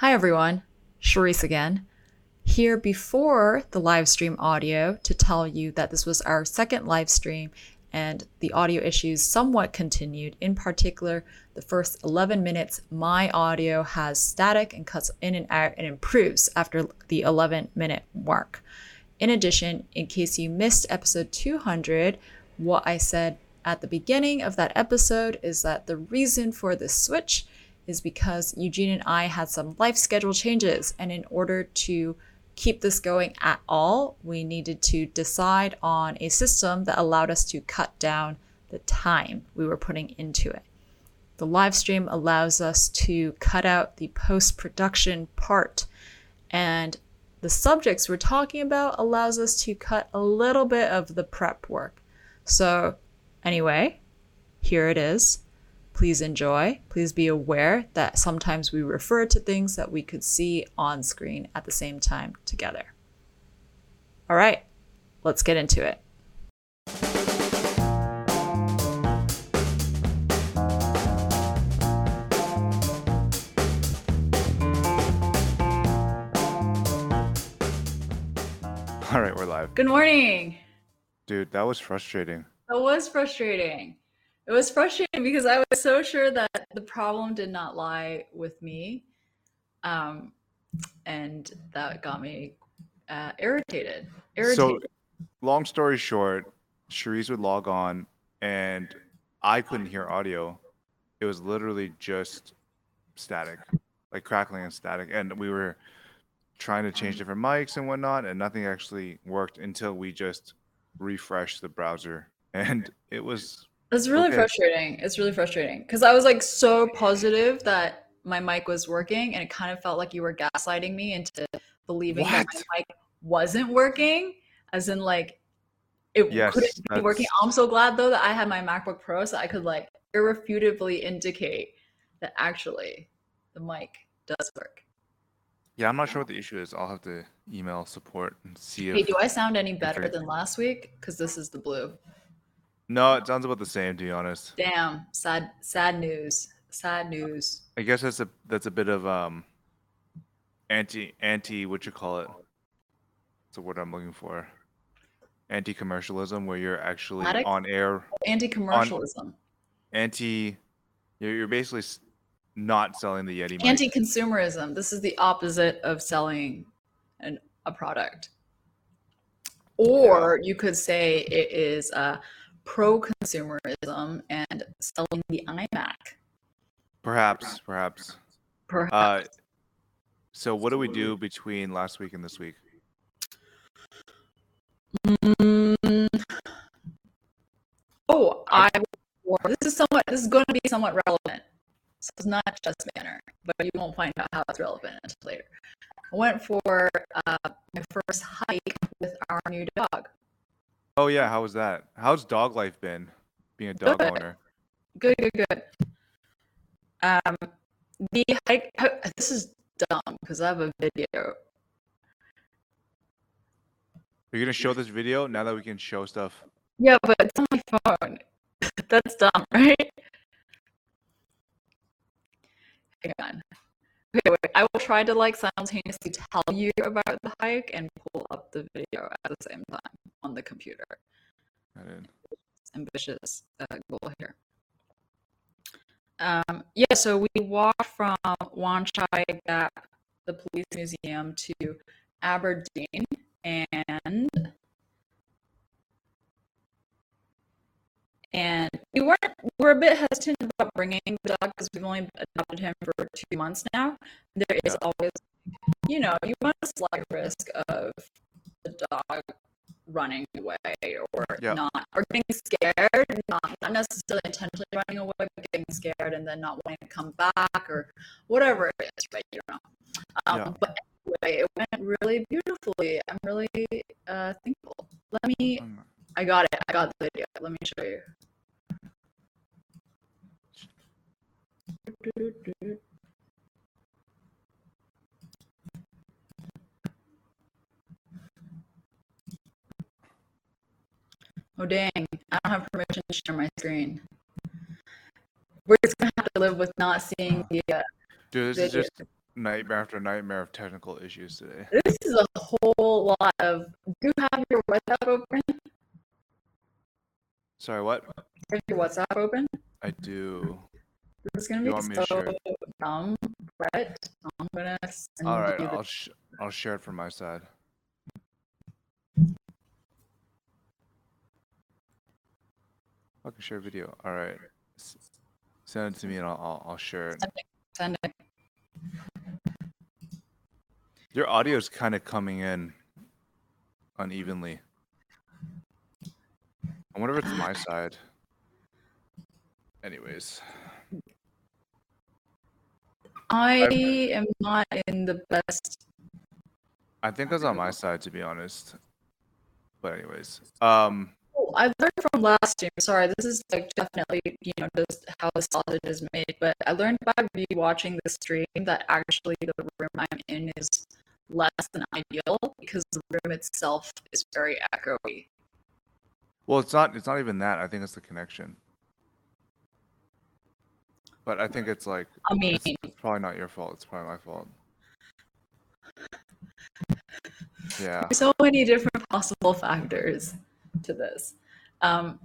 Hi everyone, Charisse again. Here before the live stream audio to tell you that this was our second live stream and the audio issues somewhat continued. In particular, the first 11 minutes, my audio has static and cuts in and out and improves after the 11 minute mark. In addition, in case you missed episode 200, what I said at the beginning of that episode is that the reason for this switch is because Eugene and I had some life schedule changes. And in order to keep this going at all, we needed to decide on a system that allowed us to cut down the time we were putting into it. The live stream allows us to cut out the post production part, and the subjects we're talking about allows us to cut a little bit of the prep work. So, anyway, here it is. Please enjoy. Please be aware that sometimes we refer to things that we could see on screen at the same time together. All right, let's get into it. All right, we're live. Good morning. Dude, that was frustrating. That was frustrating. It was frustrating because I was so sure that the problem did not lie with me. Um, and that got me uh, irritated. Irritated. So, long story short, Cherise would log on and I couldn't hear audio. It was literally just static, like crackling and static. And we were trying to change different mics and whatnot, and nothing actually worked until we just refreshed the browser. And it was it's really Okay. frustrating. It's really frustrating because I was like so positive that my mic was working, and it kind of felt like you were gaslighting me into believing that my mic wasn't working, as in like it Yes, couldn't be working. I'm so glad though that I had my MacBook Pro, so I could like irrefutably indicate that actually the mic does work. yeah, I'm not sure what the issue is. I'll have to email support and see if Hey, do I sound any better than last week? Because this is the blue. No, it sounds about the same to be honest. Damn, sad, sad news. Sad news. I guess that's a that's a bit of um anti anti what you call it. It's the word I'm looking for. Anti commercialism where you're actually Static? on air Anti-commercialism. anti you're, you're basically not selling the Yeti anti-consumerism this is the opposite of selling an, a product or you could say it is uh, pro-consumerism and selling the imac perhaps, perhaps. perhaps Uh so what do we do between last week and this week? Mm. oh i this is somewhat this is going to be somewhat relevant so it's not just manner but you won't find out how it's relevant until later i went for uh, my first hike with our new dog Oh yeah, how was that? How's dog life been? Being a dog Good. owner. Good, good, good. Um, the hike. This is dumb because I have a video. You're gonna show this video now that we can show stuff. Yeah, but it's on my phone. That's dumb, right? Hang on. Okay, wait. I will try to like simultaneously tell you about the hike and pull up the video at the same time on the computer. I ambitious uh, goal here. Um, yeah, so we walked from Wan Chai Gap, the police museum, to Aberdeen, and and we weren't we were a bit hesitant about bringing the dog because we've only adopted him for two months now. There is always, you know, you run a slight risk of the dog running away or Yeah. not or getting scared not, not necessarily intentionally running away but getting scared and then not wanting to come back or whatever it is right you know. Um, Yeah. but anyway it went really beautifully. I'm really uh thankful. Let me i got it. I got the video let me show you Oh dang, I don't have permission to share my screen. We're just gonna have to live with not seeing the uh, Dude, this is just nightmare after nightmare of technical issues today. This is a whole lot of. Do you have your WhatsApp open? Sorry, what? Have your WhatsApp open? I do. Is gonna be so share dumb, Brett. I'm gonna send All right, you the I'll sh- I'll share it from my side. Fucking share video. All right, S- send it to me and I'll I'll, I'll share it. send it. Your audio is kind of coming in unevenly. I wonder if it's my side. Anyways, I am not in the best. I think it's on my side to be honest. But anyways, um, Oh, I learned from last stream. Sorry, this is like definitely you know just how the sausage is made. But I learned by rewatching the stream that actually the room I'm in is less than ideal because the room itself is very echoey. well, it's not it's not even that. I think it's the connection. But I think it's like I mean, it's, it's probably not your fault. It's probably my fault. Yeah. There's so many different possible factors to this. Um,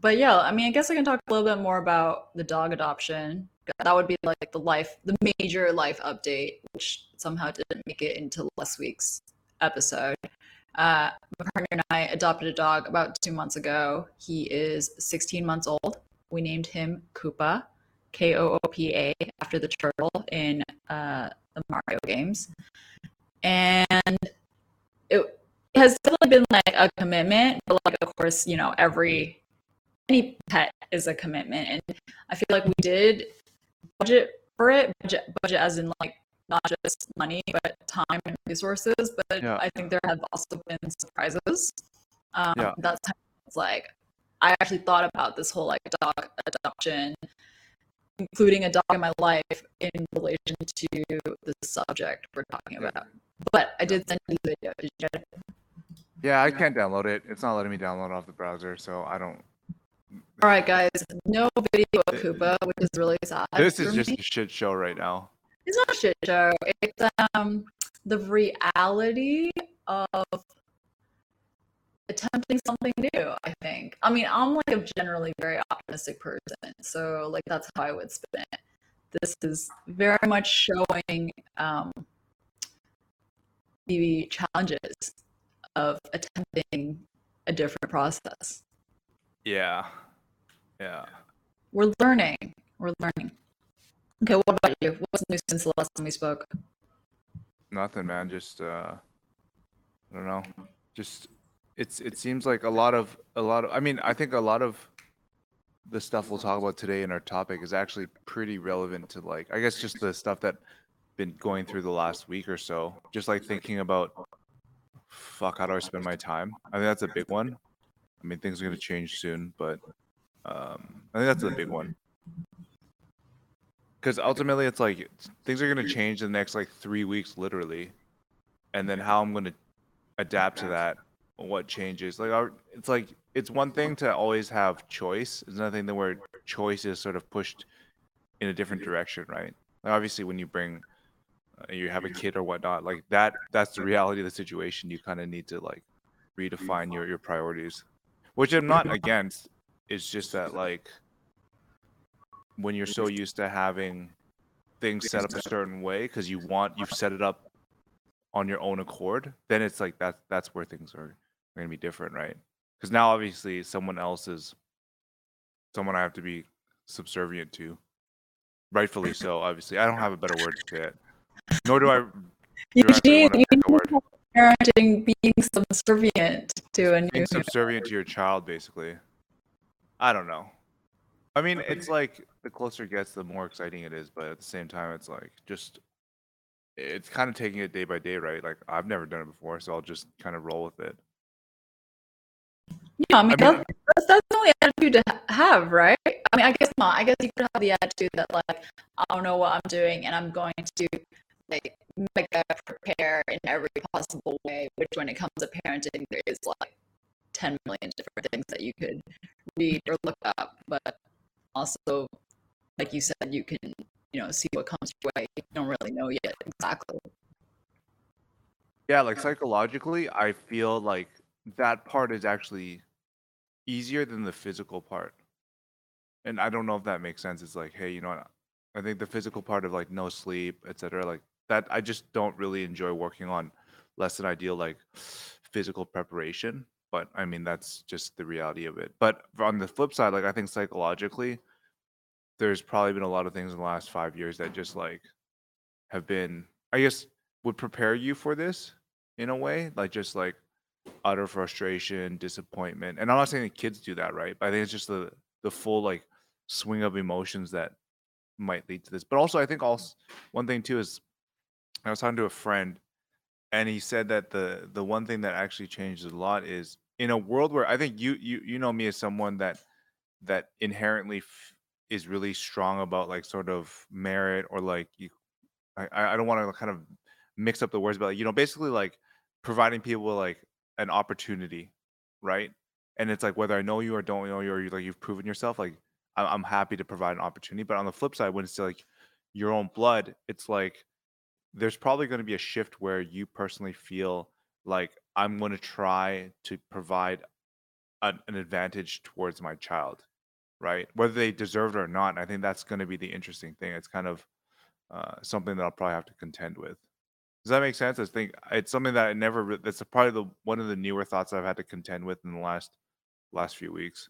but yeah, I mean, I guess I can talk a little bit more about the dog adoption. That would be like the life, the major life update, which somehow didn't make it into last week's episode. Uh, my partner and I adopted a dog about two months ago. He is 16 months old. We named him Koopa, K O O P A, after the turtle in uh, the Mario games. And it has definitely been like a commitment, but like of course, you know, every any pet is a commitment, and I feel like we did budget for it, budget budget as in like not just money, but time and resources. But Yeah. I think there have also been surprises. Um, Yeah. That's like I actually thought about this whole like dog adoption, including a dog in my life in relation to the subject we're talking about. But I did send you the video. Did you get it? Yeah, I can't download it. It's not letting me download off the browser, so I don't. All right, guys. No video of Koopa, which is really sad. This is just me. a shit show right now. It's not a shit show. It's um the reality of attempting something new. I think. I mean, I'm like a generally very optimistic person, so like that's how I would spin it. This is very much showing um, the challenges of attempting a different process. Yeah. Yeah. We're learning. We're learning. Okay, what about you? What's new since the last time we spoke? Nothing, man. Just uh I don't know. Just it's it seems like a lot of a lot of I mean, I think a lot of the stuff we'll talk about today in our topic is actually pretty relevant to like I guess just the stuff that been going through the last week or so. Just like thinking about fuck how do I spend my time? I think that's a big one. I mean things are gonna change soon, but um I think that's a big one. Because ultimately, it's like things are gonna change in the next like three weeks, literally, and then how I'm gonna adapt to that, what changes. Like, our- it's like it's one thing to always have choice. It's another thing that where choice is sort of pushed in a different direction, right? Like obviously, when you bring, uh, you have a kid or whatnot, like that. That's the reality of the situation. You kind of need to like redefine your your priorities, which I'm not against. It's just that like when you're so used to having things set up a certain way because you want you've set it up on your own accord then it's like that that's where things are, are going to be different right? Because now obviously someone else is someone i have to be subservient to. Rightfully so obviously. I don't have a better word to say it. Nor do i You do I actually need, wanna you need parenting being subservient to a new. being subservient to your child basically. I don't know. I mean it's like the closer it gets the more exciting it is but at the same time it's like just it's kind of taking it day by day right? Like i've never done it before so i'll just kind of roll with it Yeah, I mean, I mean- that's, that's that's the only attitude to have, right? I mean, I guess not. I guess you could have the attitude that like I don't know what I'm doing, and I'm going to like make a prepare in every possible way. Which, when it comes to parenting, there is like ten million different things that you could read or look up, but also, like you said, you can you know see what comes your way. You don't really know yet exactly. Yeah, like psychologically, I feel like that part is actually easier than the physical part. And I don't know if that makes sense. It's like, hey, you know what? I think the physical part of like no sleep, etc. Like that, I just don't really enjoy working on less than ideal like physical preparation. But I mean, that's just the reality of it. But on the flip side, like I think psychologically, there's probably been a lot of things in the last five years that just like have been, I guess, would prepare you for this in a way, like just like utter frustration, disappointment. And I'm not saying that kids do that, right? But I think it's just the the full like swing of emotions that might lead to this. But also, I think also one thing too is I was talking to a friend, and he said that the the one thing that actually changes a lot is in a world where I think you you you know me as someone that that inherently f- is really strong about like sort of merit or like you I I don't want to kind of mix up the words but like, you know basically like providing people like an opportunity right and it's like whether I know you or don't know you or you like you've proven yourself like I'm, I'm happy to provide an opportunity but on the flip side when it's like your own blood it's like there's probably going to be a shift where you personally feel like I'm going to try to provide an, an advantage towards my child, right? Whether they deserve it or not. I think that's going to be the interesting thing. It's kind of uh, something that I'll probably have to contend with. Does that make sense? I think it's something that I never. That's probably the one of the newer thoughts I've had to contend with in the last last few weeks.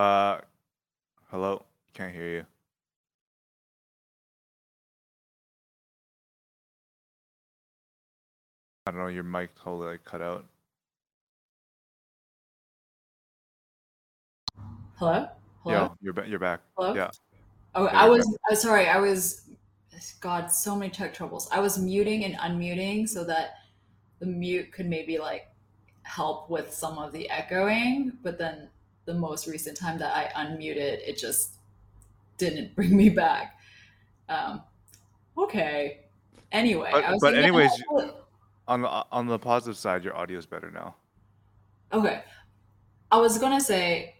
Uh, hello. Can't hear you. I don't know. Your mic totally like cut out. Hello. Hello. Yeah, you're back. You're back. Hello? Yeah. Oh, Yeah, I was uh, sorry. I was God, so many tech troubles. I was muting and unmuting so that the mute could maybe like help with some of the echoing, but then the most recent time that I unmuted, it just didn't bring me back. Um, okay. Anyway, But- I was but anyways, On the on the positive side, your audio is better now. Okay. I was gonna say,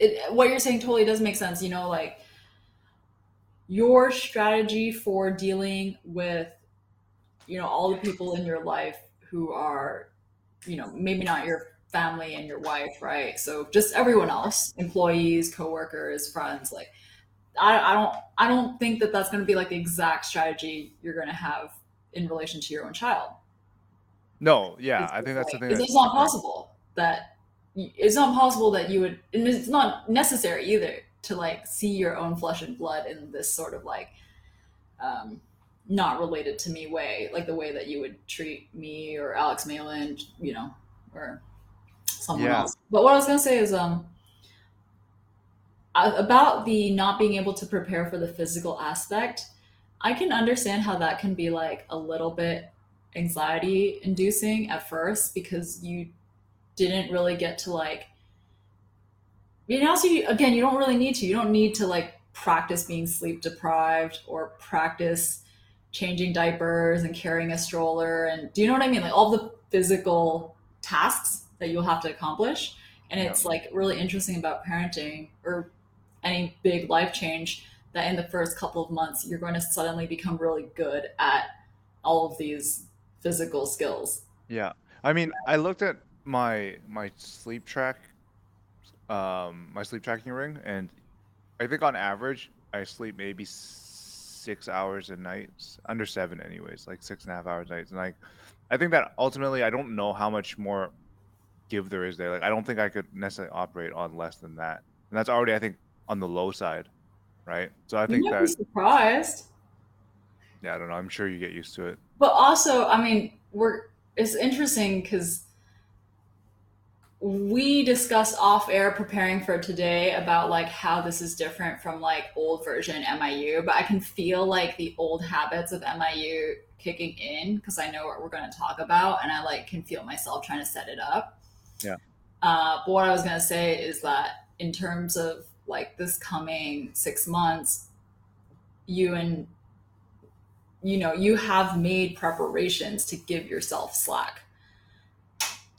it, what you're saying totally does make sense. You know, like your strategy for dealing with, you know, all the people in your life who are, you know, maybe not your family and your wife, right? So just everyone else, employees, coworkers, friends, like. I, I don't I don't think that that's going to be like the exact strategy you're going to have in relation to your own child. No, yeah, It's I think that's the thing. It's, that's it's not possible that it's not possible that you would, and it's not necessary either to like see your own flesh and blood in this sort of like um, not related to me way, like the way that you would treat me or Alex Malin, you know, or someone Yeah. else. But what I was gonna say is um about the not being able to prepare for the physical aspect. I can understand how that can be like a little bit anxiety inducing at first because you didn't really get to like you know also you, again you don't really need to. You don't need to like practice being sleep deprived or practice changing diapers and carrying a stroller and do you know what i mean? Like all the physical tasks that you'll have to accomplish. And it's like really interesting about parenting or any big life change that in the first couple of months you're going to suddenly become really good at all of these physical skills. Yeah, I mean, I looked at my my sleep track, um, my sleep tracking ring, and I think on average I sleep maybe six hours a night, under seven, anyways, like six and a half hours a night. And like, I think that ultimately, I don't know how much more give there is there. Like, I don't think I could necessarily operate on less than that, and that's already, I think, on the low side, right? So I think that, surprised yeah, I don't know. I'm sure you get used to it. But also, I mean, we're it's interesting because we discussed off air preparing for today about like how this is different from like old version MIU, but I can feel like the old habits of MIU kicking in because I know what we're going to talk about, and I like can feel myself trying to set it up. Yeah. Uh, but what I was going to say is that in terms of like this coming six months, you and you know you have made preparations to give yourself slack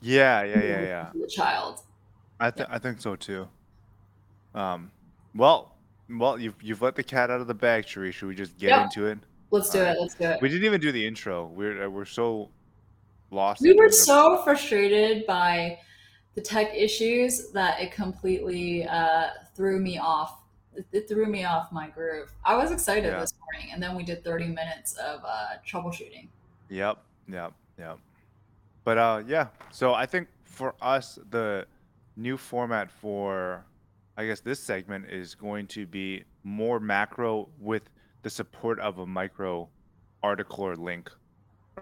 Yeah, yeah, yeah, yeah. the child I th- I think so too. Um, well, well, you've you've let the cat out of the bag, Cherie. Should we just get Yep. into it? Let's do All it. right. Let's do it. We didn't even do the intro. We're uh, we're so lost. We were so frustrated by the tech issues that it completely uh, threw me off. It, it threw me off my groove. I was excited Yeah. this morning, and then we did 30 minutes of uh, troubleshooting. Yep, yep, yep. But uh, yeah. So I think for us, the new format for, I guess this segment is going to be more macro with the support of a micro article or link.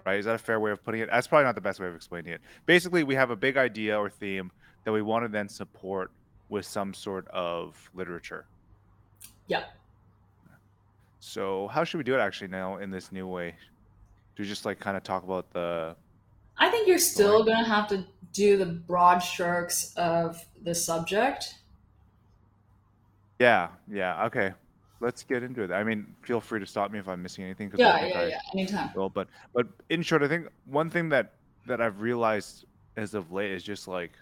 Right? Is that a fair way of putting it? That's probably not the best way of explaining it. Basically, we have a big idea or theme that we want to then support with some sort of literature. Yeah. So how should we do it actually now in this new way? Do we just like kind of talk about the I think you're still going to have to do the broad strokes of the subject. Yeah, yeah. Okay. Let's get into it. I mean, feel free to stop me if I'm missing anything I Yeah, think yeah, I yeah. Anytime. will. But but in short, I think one thing that that I've realized as of late is just like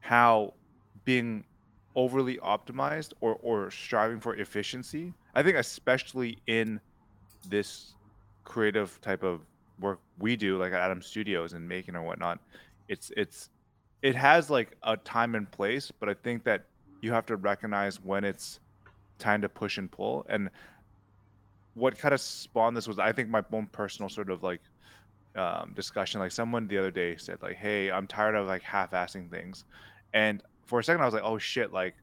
how being overly optimized or or striving for efficiency. I think especially in this creative type of work we do, like at Adam Studios and making or whatnot, it's it's it has like a time and place, but I think that you have to recognize when it's time to push and pull. And what kind of spawned this was I think my own personal sort of like um, discussion. Like someone the other day said, like, "Hey, I'm tired of like half-assing things," and for a second I was like, "Oh shit!" Like,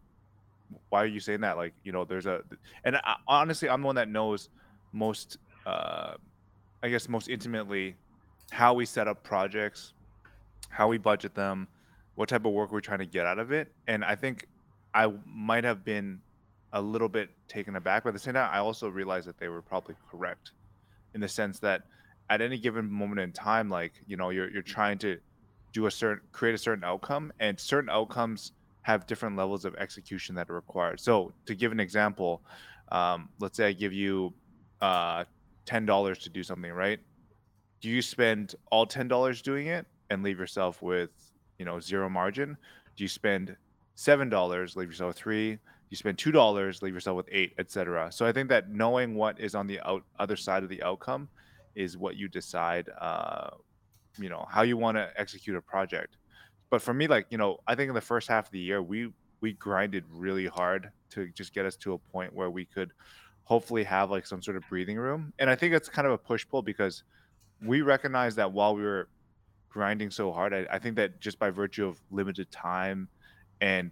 why are you saying that? Like, you know, there's a, and I, honestly, I'm the one that knows most, uh, I guess, most intimately how we set up projects, how we budget them, what type of work we're trying to get out of it, and I think I might have been a little bit taken aback, but at the same time, I also realized that they were probably correct, in the sense that at any given moment in time, like you know, you're you're trying to do a certain create a certain outcome, and certain outcomes have different levels of execution that are required. So to give an example, um, let's say I give you uh, ten dollars to do something, right? Do you spend all ten dollars doing it and leave yourself with you know zero margin? Do you spend seven dollars, leave yourself with three? You spend two dollars, leave yourself with eight, etc. So I think that knowing what is on the out, other side of the outcome is what you decide. Uh, you know how you want to execute a project. But for me, like you know, I think in the first half of the year, we we grinded really hard to just get us to a point where we could hopefully have like some sort of breathing room. And I think it's kind of a push pull because we recognize that while we were grinding so hard, I, I think that just by virtue of limited time and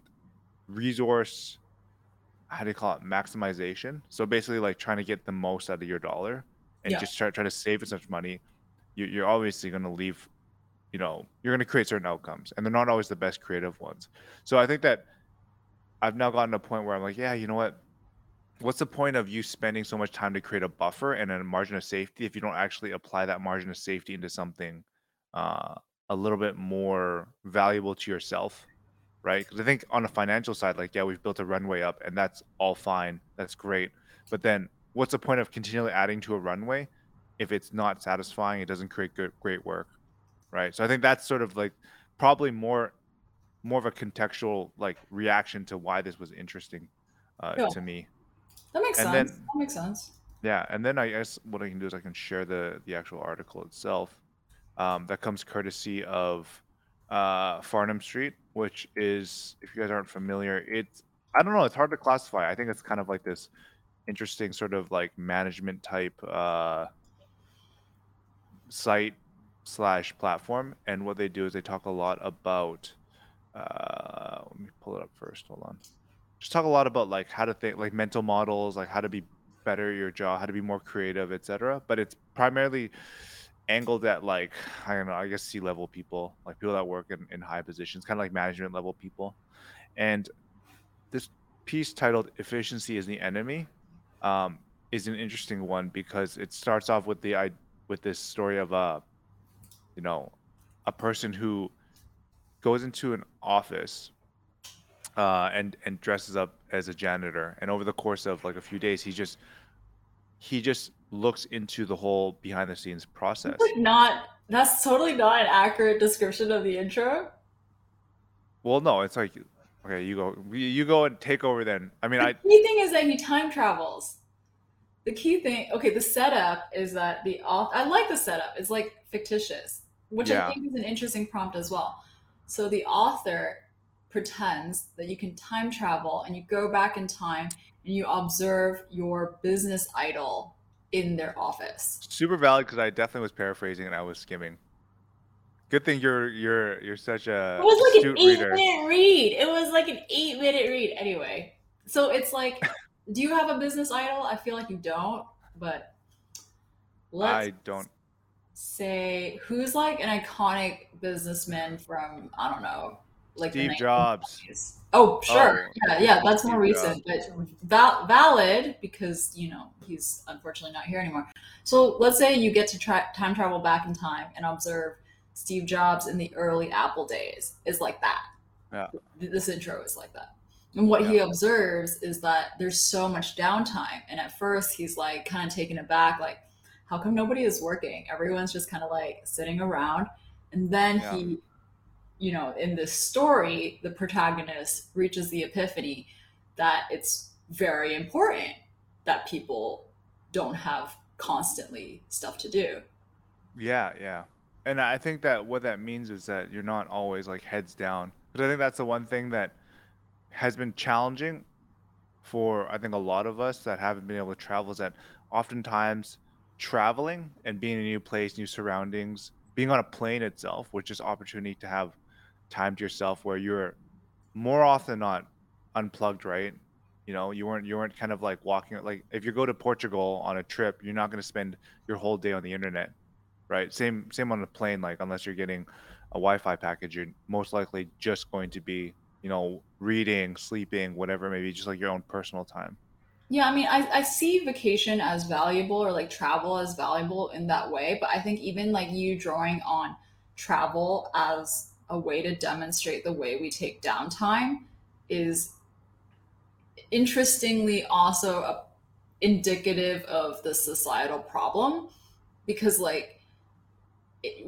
resource how do you call it maximization so basically like trying to get the most out of your dollar and Yeah. just try, try to save as much money you, you're obviously going to leave you know you're going to create certain outcomes and they're not always the best creative ones so i think that i've now gotten to a point where i'm like yeah you know what what's the point of you spending so much time to create a buffer and a margin of safety if you don't actually apply that margin of safety into something uh, a little bit more valuable to yourself right? Because i think on a financial side like yeah we've built a runway up and that's all fine that's great but then what's the point of continually adding to a runway if it's not satisfying it doesn't create good great work right? So i think that's sort of like probably more more of a contextual like reaction to why this was interesting uh, to me That makes And sense. then- that makes sense. yeah, and then I guess what I can do is I can share the the actual article itself. Um, that comes courtesy of uh, Farnham Street, which is, if you guys aren't familiar, it's I don't know, it's hard to classify. I think it's kind of like this interesting sort of like management type uh, site slash platform. And what they do is they talk a lot about. Uh, let me pull it up first. Hold on. Just talk a lot about like how to think, like mental models, like how to be better at your job, how to be more creative, etc. But it's primarily angled at like I don't know, I guess C level people, like people that work in, in high positions, kind of like management level people. And this piece titled "Efficiency is the Enemy" um, is an interesting one because it starts off with the i with this story of a, you know, a person who goes into an office uh, and and dresses up as a janitor, and over the course of like a few days, he just he just looks into the whole behind the scenes process. That's like not. That's totally not an accurate description of the intro. Well, no, it's like Okay, you go. You go and take over then. I mean, The I key thing is that he time travels. The key thing, okay, the setup is that the author, I like the setup. It's like fictitious, which Yeah. I think is an interesting prompt as well. So the author pretends that you can time travel and you go back in time and you observe your business idol in their office. super valid because I definitely was paraphrasing and I was skimming. Good thing you're you're you're such a It was like an eight reader. minute read. It was like an eight minute read. Anyway, so it's like, do you have a business idol? I feel like you don't, but let's I don't. say who's like an iconic businessman from I don't know, like Steve Jobs. 1920s. Oh, sure. Oh, yeah, yeah, that's Steve more recent, but val- valid because you know he's unfortunately not here anymore. So let's say you get to tra- time travel back in time and observe Steve Jobs in the early Apple days. Is like that. Yeah. This intro is like that. And what he observes is that there's so much downtime. And at first, he's like kind of taken aback, like, how come nobody is working? Everyone's just kind of like sitting around. And then Yeah. he, you know, in this story, the protagonist reaches the epiphany that it's very important that people don't have constantly stuff to do. Yeah, yeah. And I think that what that means is that you're not always like heads down. Because I think that's the one thing that has been challenging for I think a lot of us that haven't been able to travel is that oftentimes traveling and being in a new place, new surroundings, being on a plane itself, which is opportunity to have time to yourself where you're more often not unplugged, right? You know, you weren't you weren't kind of like walking like if you go to Portugal on a trip, you're not going to spend your whole day on the internet right? Same same on the plane. Like unless you're getting a Wi-Fi package, you're most likely just going to be, you know, reading, sleeping, whatever, maybe just like your own personal time. Yeah, I mean, I, I see vacation as valuable or like travel as valuable in that way, but I think even like you drawing on travel as a way to demonstrate the way we take downtime is interestingly also a, indicative of the societal problem because like it,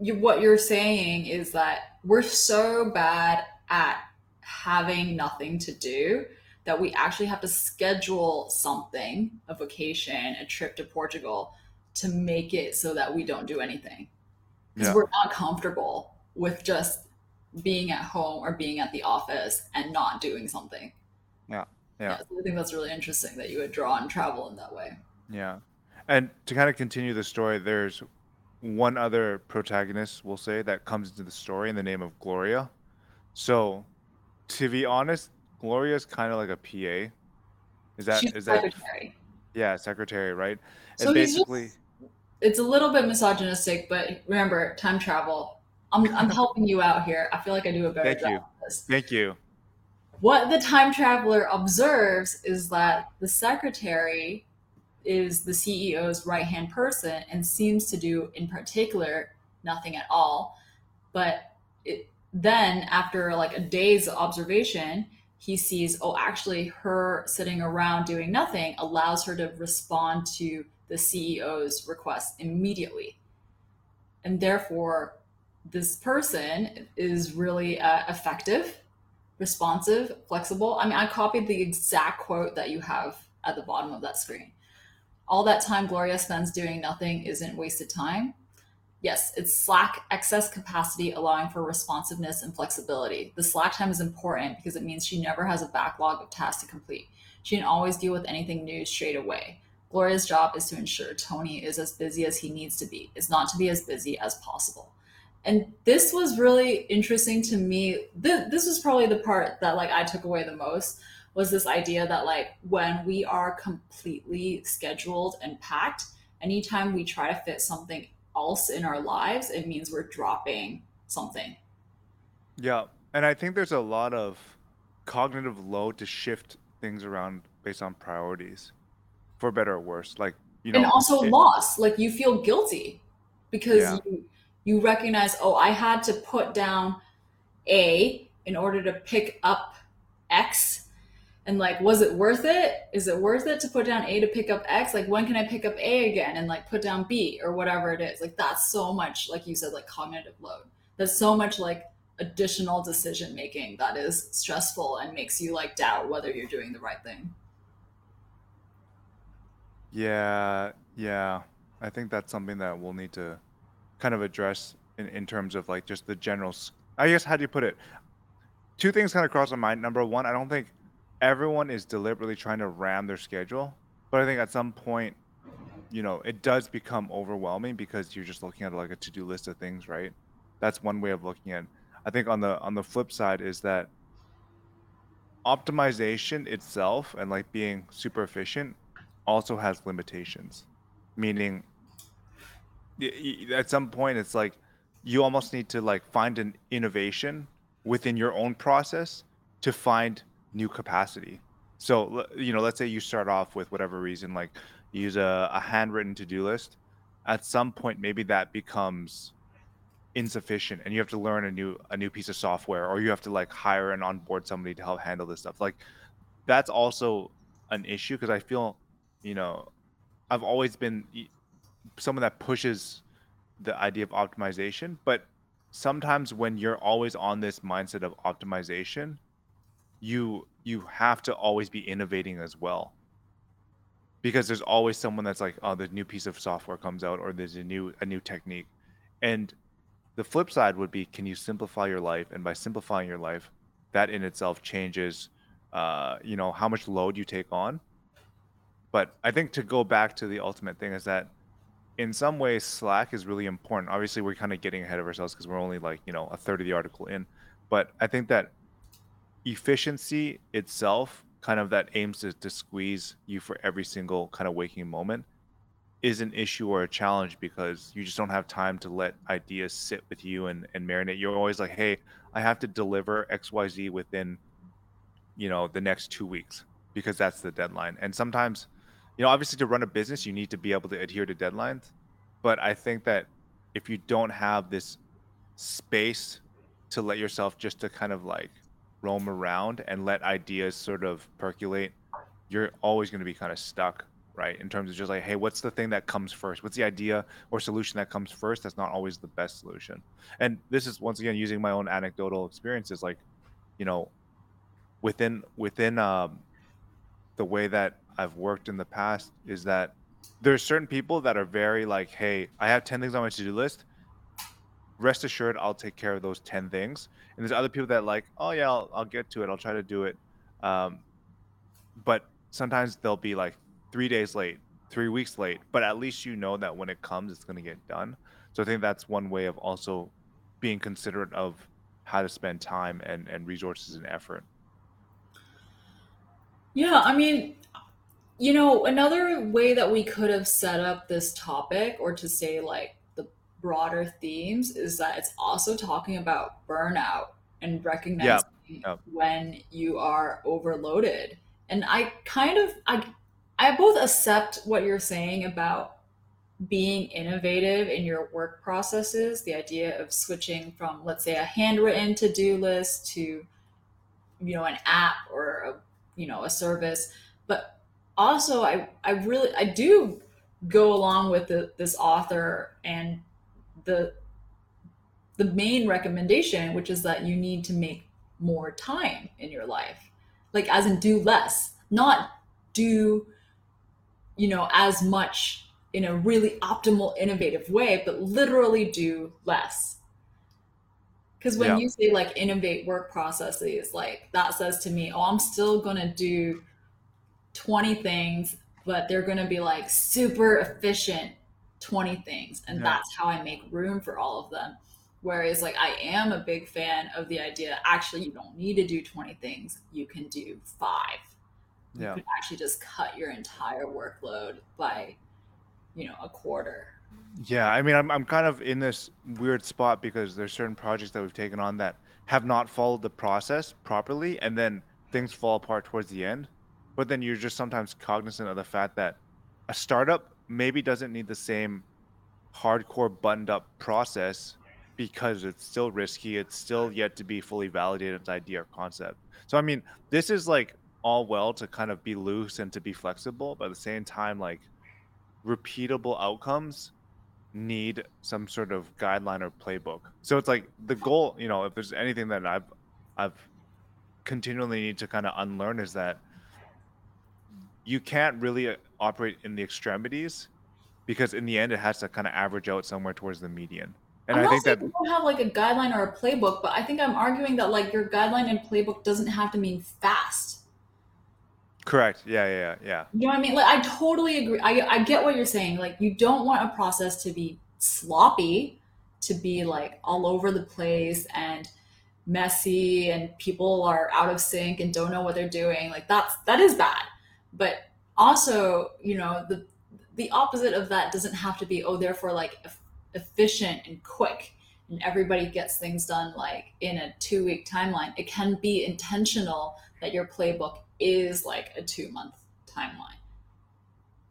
you, what you're saying is that we're so bad at having nothing to do that we actually have to schedule something, a vacation, a trip to Portugal, to make it so that we don't do anything. Because Yeah. we're not comfortable with just being at home or being at the office and not doing something. Yeah. Yeah. so I think that's really interesting that you would draw on travel in that way. Yeah. And to kind of continue the story, there's one other protagonist, we'll say, that comes into the story in the name of Gloria. So, to be honest, Gloria is kind of like a PA. Is that She's is a that yeah, secretary, right? So and he's just- basically, It's a little bit misogynistic, but remember, time travel. I'm, I'm helping you out here. I feel like I do a better Thank job you. this. thank you. What the time traveler observes is that the secretary is the CEO's right hand person and seems to do, in particular, nothing at all. But it, then, after like a day's observation, he sees, oh, actually, her sitting around doing nothing allows her to respond to the CEO's request immediately. And therefore, this person is really uh, effective responsive, flexible. I mean, I copied the exact quote that you have at the bottom of that screen. All that time Gloria spends doing nothing isn't wasted time. Yes, it's slack excess capacity allowing for responsiveness and flexibility. The slack time is important because it means she never has a backlog of tasks to complete. She can always deal with anything new straight away. Gloria's job is to ensure Tony is as busy as he needs to be, is not to be as busy as possible and this was really interesting to me Th- this was probably the part that like i took away the most was this idea that like when we are completely scheduled and packed anytime we try to fit something else in our lives it means we're dropping something Yeah, and I think there's a lot of cognitive load to shift things around based on priorities, for better or worse. Like you know, and also it- loss like you feel guilty because Yeah. you you recognize oh i had to put down a in order to pick up x. And like was it worth it? Is it worth it to put down a to pick up x? Like when can i pick up a again and like put down b or whatever it is? Like that's so much like you said like cognitive load. That's so much like additional decision making that is stressful and makes you like doubt whether you're doing the right thing. Yeah, yeah. I think that's something that we'll need to kind of address in, in terms of like just the general. i guess how do you put it? Two things kind of cross my mind. Number one, I don't think everyone is deliberately trying to ram their schedule, but I think at some point, you know, it does become overwhelming because you're just looking at like a to-do list of things, right? That's one way of looking at. it. I think on the on the flip side is that optimization itself and like being super efficient also has limitations meaning at some point it's like you almost need to like find an innovation within your own process to find new capacity. So you know let's say you start off with whatever reason like use a, a handwritten to-do list. At some point maybe that becomes insufficient and you have to learn a new a new piece of software or you have to like hire and onboard somebody to help handle this stuff. Like that's also an issue because i feel you know i've always been someone that pushes the idea of optimization but sometimes when you're always on this mindset of optimization you you have to always be innovating as well. Because there's always someone that's like oh the new piece of software comes out or there's a new a new technique. And the flip side would be can you simplify your life? And by simplifying your life that in itself changes uh, you know how much load you take on. But i think to go back to the ultimate thing is that in some ways slack is really important obviously we're kind of getting ahead of ourselves because we're only like you know a third of the article in but i think that efficiency itself kind of that aims to, to squeeze you for every single kind of waking moment is an issue or a challenge because you just don't have time to let ideas sit with you and, and marinate. You're always like, hey, I have to deliver XYZ within, you know, the next two weeks because that's the deadline. And sometimes, you know, obviously to run a business, you need to be able to adhere to deadlines. But I think that if you don't have this space to let yourself just to kind of like roam around and let ideas sort of percolate, you're always going to be kind of stuck right? In terms of just like, hey, what's the thing that comes first? What's the idea or solution that comes first? That's not always the best solution. And this is once again using my own anecdotal experiences, like, you know, within within um, the way that I've worked in the past is that there's certain people that are very like, hey, I have ten things on my to-do list. Rest assured, I'll take care of those ten things. And there's other people that like, oh yeah, I'll, I'll get to it. I'll try to do it. Um, but sometimes they'll be like three days late, three weeks late, but at least you know that when it comes, it's going to get done. So I think that's one way of also being considerate of how to spend time and, and resources and effort. Yeah, I mean, you know, another way that we could have set up this topic or to say like the broader themes is that it's also talking about burnout and Yeah. recognizing Yeah. when you are overloaded. And I kind of I I both accept what you're saying about being innovative in your work processes, the idea of switching from let's say a handwritten to-do list to you know an app or a you know a service but also i i really i do go along with the, this author and the the main recommendation which is that you need to make more time in your life like as in do less not do you know as much in a really optimal innovative way but literally do less because when Yeah. you say like innovate work processes, like that says to me, oh, I'm still gonna do 20 things, but they're gonna be like super efficient 20 things. And Yeah. that's how I make room for all of them. Whereas like I am a big fan of the idea, actually you don't need to do 20 things, you can do five. Yeah. You could actually just cut your entire workload by, you know, a quarter. Yeah, I mean, I'm I'm kind of in this weird spot because there's certain projects that we've taken on that have not followed the process properly, and then things fall apart towards the end. But then you're just sometimes cognizant of the fact that a startup maybe doesn't need the same hardcore buttoned up process because it's still risky. It's still yet to be fully validated its idea or concept. So I mean, this is like all well to kind of be loose and to be flexible, but at the same time, like repeatable outcomes need some sort of guideline or playbook. So it's like the goal, you know, if there's anything that I've I've continually need to kind of unlearn is that you can't really uh, operate in the extremities because in the end it has to kind of average out somewhere towards the median. And I'm I think that you don't have like a guideline or a playbook, but I think I'm arguing that like your guideline and playbook doesn't have to mean fast. correct. Yeah, yeah, yeah, yeah. You know what I mean? Like I totally agree. I I get what you're saying. Like you don't want a process to be sloppy, to be like all over the place and messy and people are out of sync and don't know what they're doing. Like that's that is bad. But also, you know, the the opposite of that doesn't have to be oh therefore like eff- efficient and quick and everybody gets things done like in a 2 week timeline. It can be intentional that your playbook is like a 2 month timeline.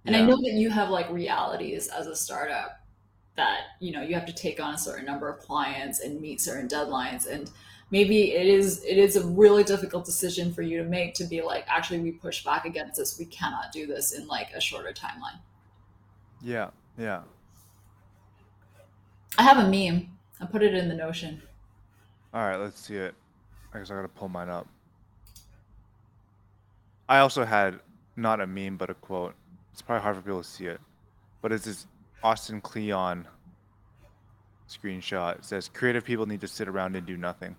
And I know that you have like realities as a startup that, you know, you have to take on a certain number of clients and meet certain deadlines and maybe it is it is a really difficult decision for you to make to be like actually we push back against this. We cannot do this in like a shorter timeline. Yeah, yeah. I have a meme. I put it in the notion. All right, let's see it. I guess I gotta pull mine up. I also had not a meme, but a quote. It's probably hard for people to see it, but it's this Austin Kleon screenshot. It says, "Creative people need to sit around and do nothing."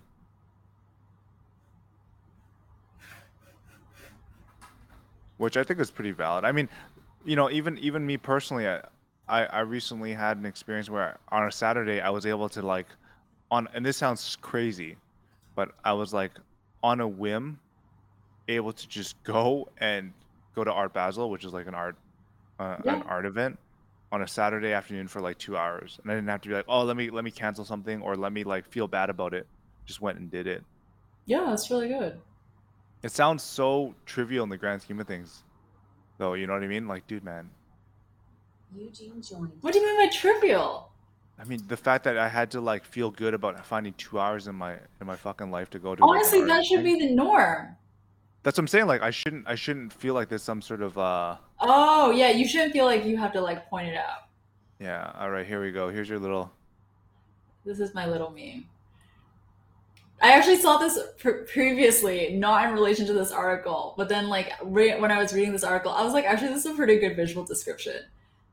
Which I think is pretty valid. I mean, you know, even even me personally, I I, I recently had an experience where on a Saturday I was able to like on and this sounds crazy, but I was like on a whim able to just go and go to Art Basel, which is like an art uh, Yeah. an art event on a Saturday afternoon for like 2 hours. And I didn't have to be like, "Oh, let me let me cancel something or let me like feel bad about it." Just went and did it. Yeah, that's really good. It sounds so trivial in the grand scheme of things. Though, you know what I mean? Like, dude, man. Eugene joined. What do you mean by trivial? I mean, the fact that I had to like feel good about finding 2 hours in my in my fucking life to go to like, an Honestly, art that should be the norm. That's what I'm saying. Like, I shouldn't I shouldn't feel like there's some sort of uh Oh, yeah, you shouldn't feel like you have to like point it out. yeah, all right, here we go. Here's your little This is my little meme. I actually saw this pre- previously, not in relation to this article, but then like re- when I was reading this article, I was like, actually, this is a pretty good visual description.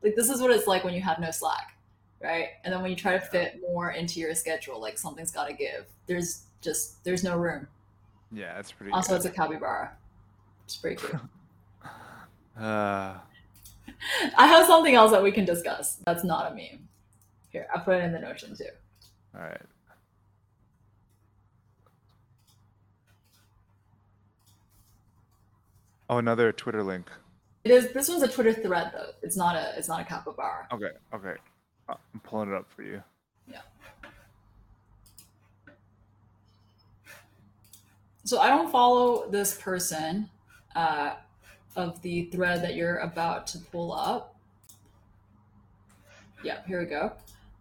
Like this is what it's like when you have no slack, right? And then when you try to fit more into your schedule, like something's got to give. There's just there's no room. Yeah, that's pretty Also, good. it's a capybara. It's pretty cute. Uh, I have something else that we can discuss. That's not a meme. Here, I put it in the notion too. all right. Oh, another Twitter link. It is. This one's a Twitter thread though. It's not a. It's not a capybara. Okay, okay. Uh, I'm pulling it up for you. Yeah. So I don't follow this person uh, of the thread that you're about to pull up. Yeah, here we go.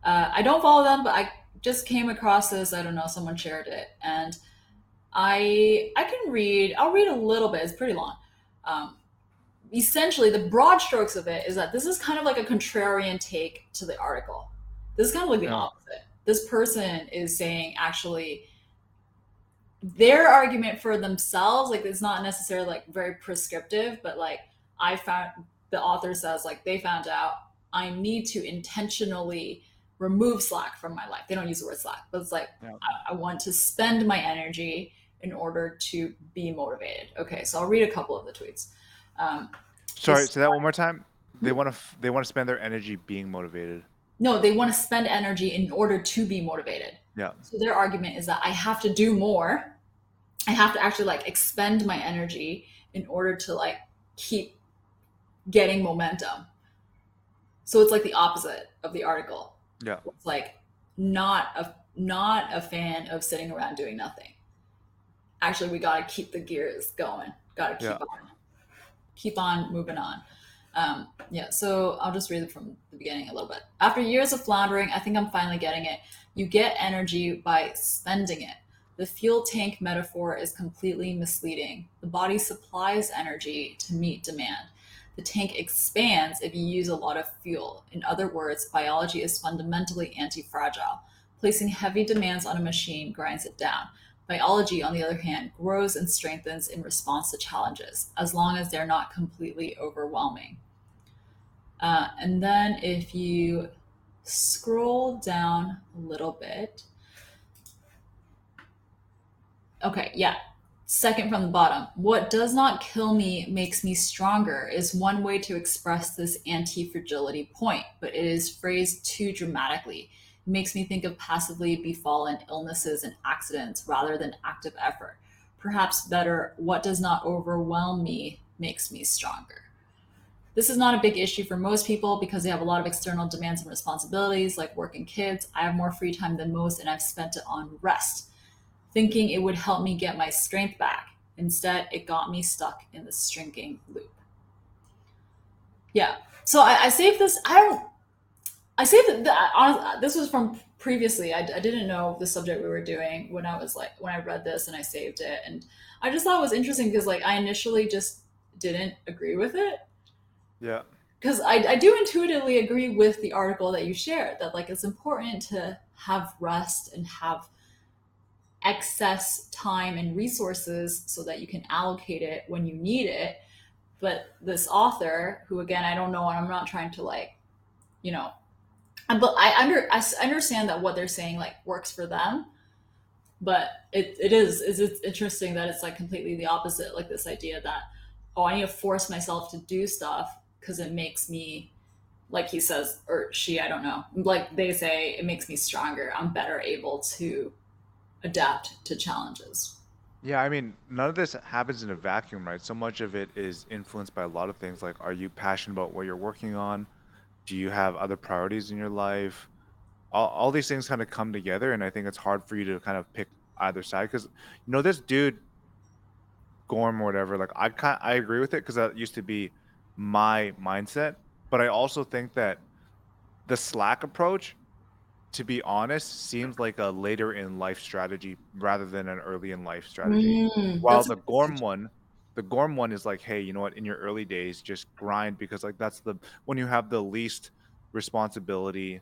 Uh, I don't follow them, but I just came across this. I don't know. Someone shared it, and I I can read. I'll read a little bit. It's pretty long. Um, essentially, the broad strokes of it is that this is kind of like a contrarian take to the article. This is kind of like the Yeah. opposite. This person is saying actually their argument for themselves like it's not necessarily like very prescriptive but like i found the author says like they found out i need to intentionally remove slack from my life they don't use the word slack but it's like Yeah. I, I want to spend my energy in order to be motivated okay so i'll read a couple of the tweets um, Sorry, say that one more time. They want to f- they want to spend their energy being motivated. no they want to spend energy in order to be motivated Yeah. So their argument is that I have to do more. I have to actually like expend my energy in order to like keep getting momentum. So it's like the opposite of the article. Yeah. It's like not a not a fan of sitting around doing nothing. Actually, we got to keep the gears going. Got to keep Yeah. on keep on moving on. Um, yeah, so I'll just read it from the beginning a little bit. After years of floundering, I think I'm finally getting it. You get energy by spending it. The fuel tank metaphor is completely misleading. The body supplies energy to meet demand. the tank expands if you use a lot of fuel. In other words, biology is fundamentally anti fragile. Placing heavy demands on a machine grinds it down. Biology, on the other hand, grows and strengthens in response to challenges, as long as they're not completely overwhelming. Uh, and then if you scroll down a little bit, okay, yeah, second from the bottom. What does not kill me makes me stronger is one way to express this anti fragility point, but it is phrased too dramatically makes me think of passively befallen illnesses and accidents rather than active effort. Perhaps better, what does not overwhelm me makes me stronger. This is not a big issue for most people because they have a lot of external demands and responsibilities, like work and kids. I have more free time than most, and I've spent it on rest, thinking it would help me get my strength back. Instead, it got me stuck in the shrinking loop. Yeah. So I, I saved this. I don't I say that, that uh, this was from previously. I, I, didn't know the subject we were doing when I was like when I read this and I saved it, and I just thought it was interesting because like I initially just didn't agree with it. Yeah. Because I, I do intuitively agree with the article that you shared that like it's important to have rest and have excess time and resources so that you can allocate it when you need it. But this author, who again I don't know, and I'm not trying to like, you know, but I under I understand that what they're saying like works for them, but it, it is is it's interesting that it's like completely the opposite. Like this idea that oh I need to force myself to do stuff because it makes me like he says or she I don't know like they say it makes me stronger. I'm better able to adapt to challenges. Yeah, I mean, none of this happens in a vacuum, right? So much of it is influenced by a lot of things. Like, are you passionate about what you're working on? Do you have other priorities in your life? All, all these things kind of come together and i think it's hard for you to kind of pick either side because you know this dude gorm or whatever like i kind i agree with it because that used to be my mindset but i also think that the slack approach to be honest seems like a later in life strategy rather than an early in life strategy. Mm, while the gorm one the gorm one is like hey you know what in your early days just grind because like that's the when you have the least responsibility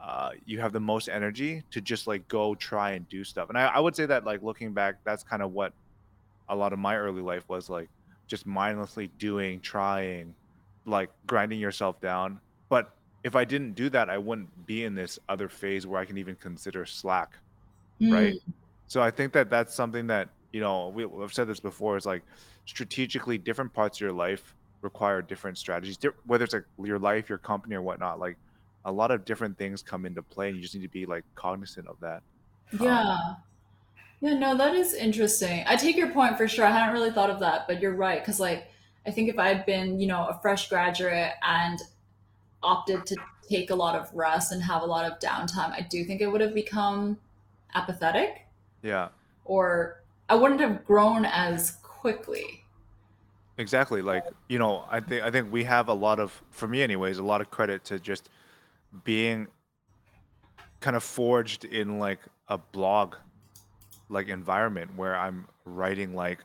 uh, you have the most energy to just like go try and do stuff. And I, I would say that like looking back that's kind of what a lot of my early life was like just mindlessly doing trying like grinding yourself down. But if i didn't do that i wouldn't be in this other phase where i can even consider slack mm. right so i think that that's something that you know we, i've said this before It's like strategically different parts of your life require different strategies whether it's like your life your company or whatnot like a lot of different things come into play and you just need to be like cognizant of that. Yeah. Um, yeah no that is interesting. I take your point for sure. I hadn't really thought of that but you're right because like i think if i had been you know a fresh graduate and opted to take a lot of rest and have a lot of downtime i do think it would have become apathetic yeah. or i wouldn't have grown as quickly. Exactly. Like, you know, I think I think we have a lot of for me anyways, a lot of credit to just being kind of forged in like a blog like environment where I'm writing like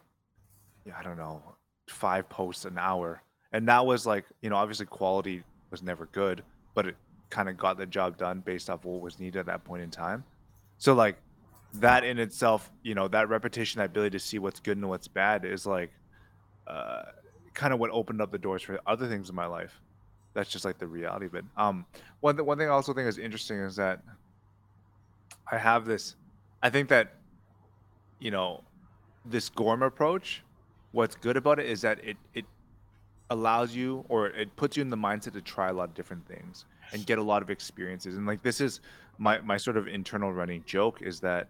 I don't know, five posts an hour. And that was like, you know, obviously quality was never good, but it kind of got the job done based off what was needed at that point in time. So like that in itself, you know, that repetition, that ability to see what's good and what's bad is like uh, kind of what opened up the doors for other things in my life. That's just like the reality of it. Um, one th- one thing I also think is interesting is that I have this. I think that you know this Gorm approach. What's good about it is that it it allows you or it puts you in the mindset to try a lot of different things and get a lot of experiences. And like this is my my sort of internal running joke is that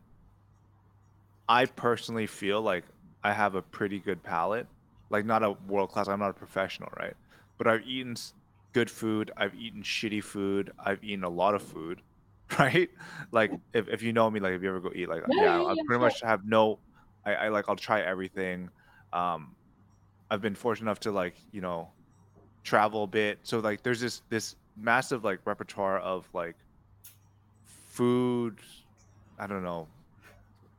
I personally feel like I have a pretty good palate. Like not a world class. I'm not a professional, right? But I've eaten good food. I've eaten shitty food. I've eaten a lot of food, right? Like if, if you know me, like if you ever go eat, like yeah, yeah, I pretty much have no. I, I like I'll try everything. Um, I've been fortunate enough to like you know travel a bit. So like there's this this massive like repertoire of like food. I don't know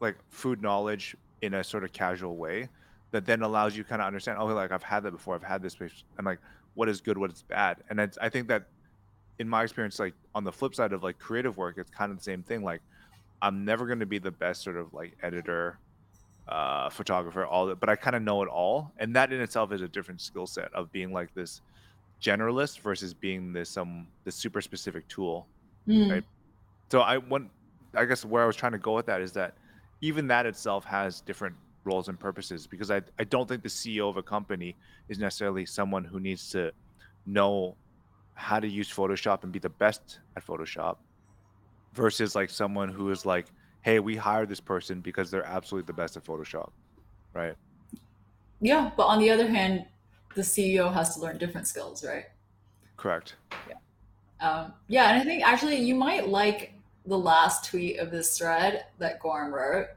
like food knowledge in a sort of casual way that then allows you kind of understand. Oh, like I've had that before. I've had this. I'm like, what is good, what is bad, and it's, I think that in my experience, like on the flip side of like creative work, it's kind of the same thing. Like I'm never going to be the best sort of like editor, uh, photographer, all that, but I kind of know it all, and that in itself is a different skill set of being like this generalist versus being this some this super specific tool, Mm. right? So I want, I guess where I was trying to go with that is that even that itself has different roles and purposes because I I don't think the CEO of a company is necessarily someone who needs to know how to use Photoshop and be the best at Photoshop versus like someone who is like, hey, we hire this person because they're absolutely the best at Photoshop, right? Yeah, but on the other hand, the CEO has to learn different skills, right? Correct. Yeah. Um, yeah, and I think actually you might like the last tweet of this thread that Gorm wrote,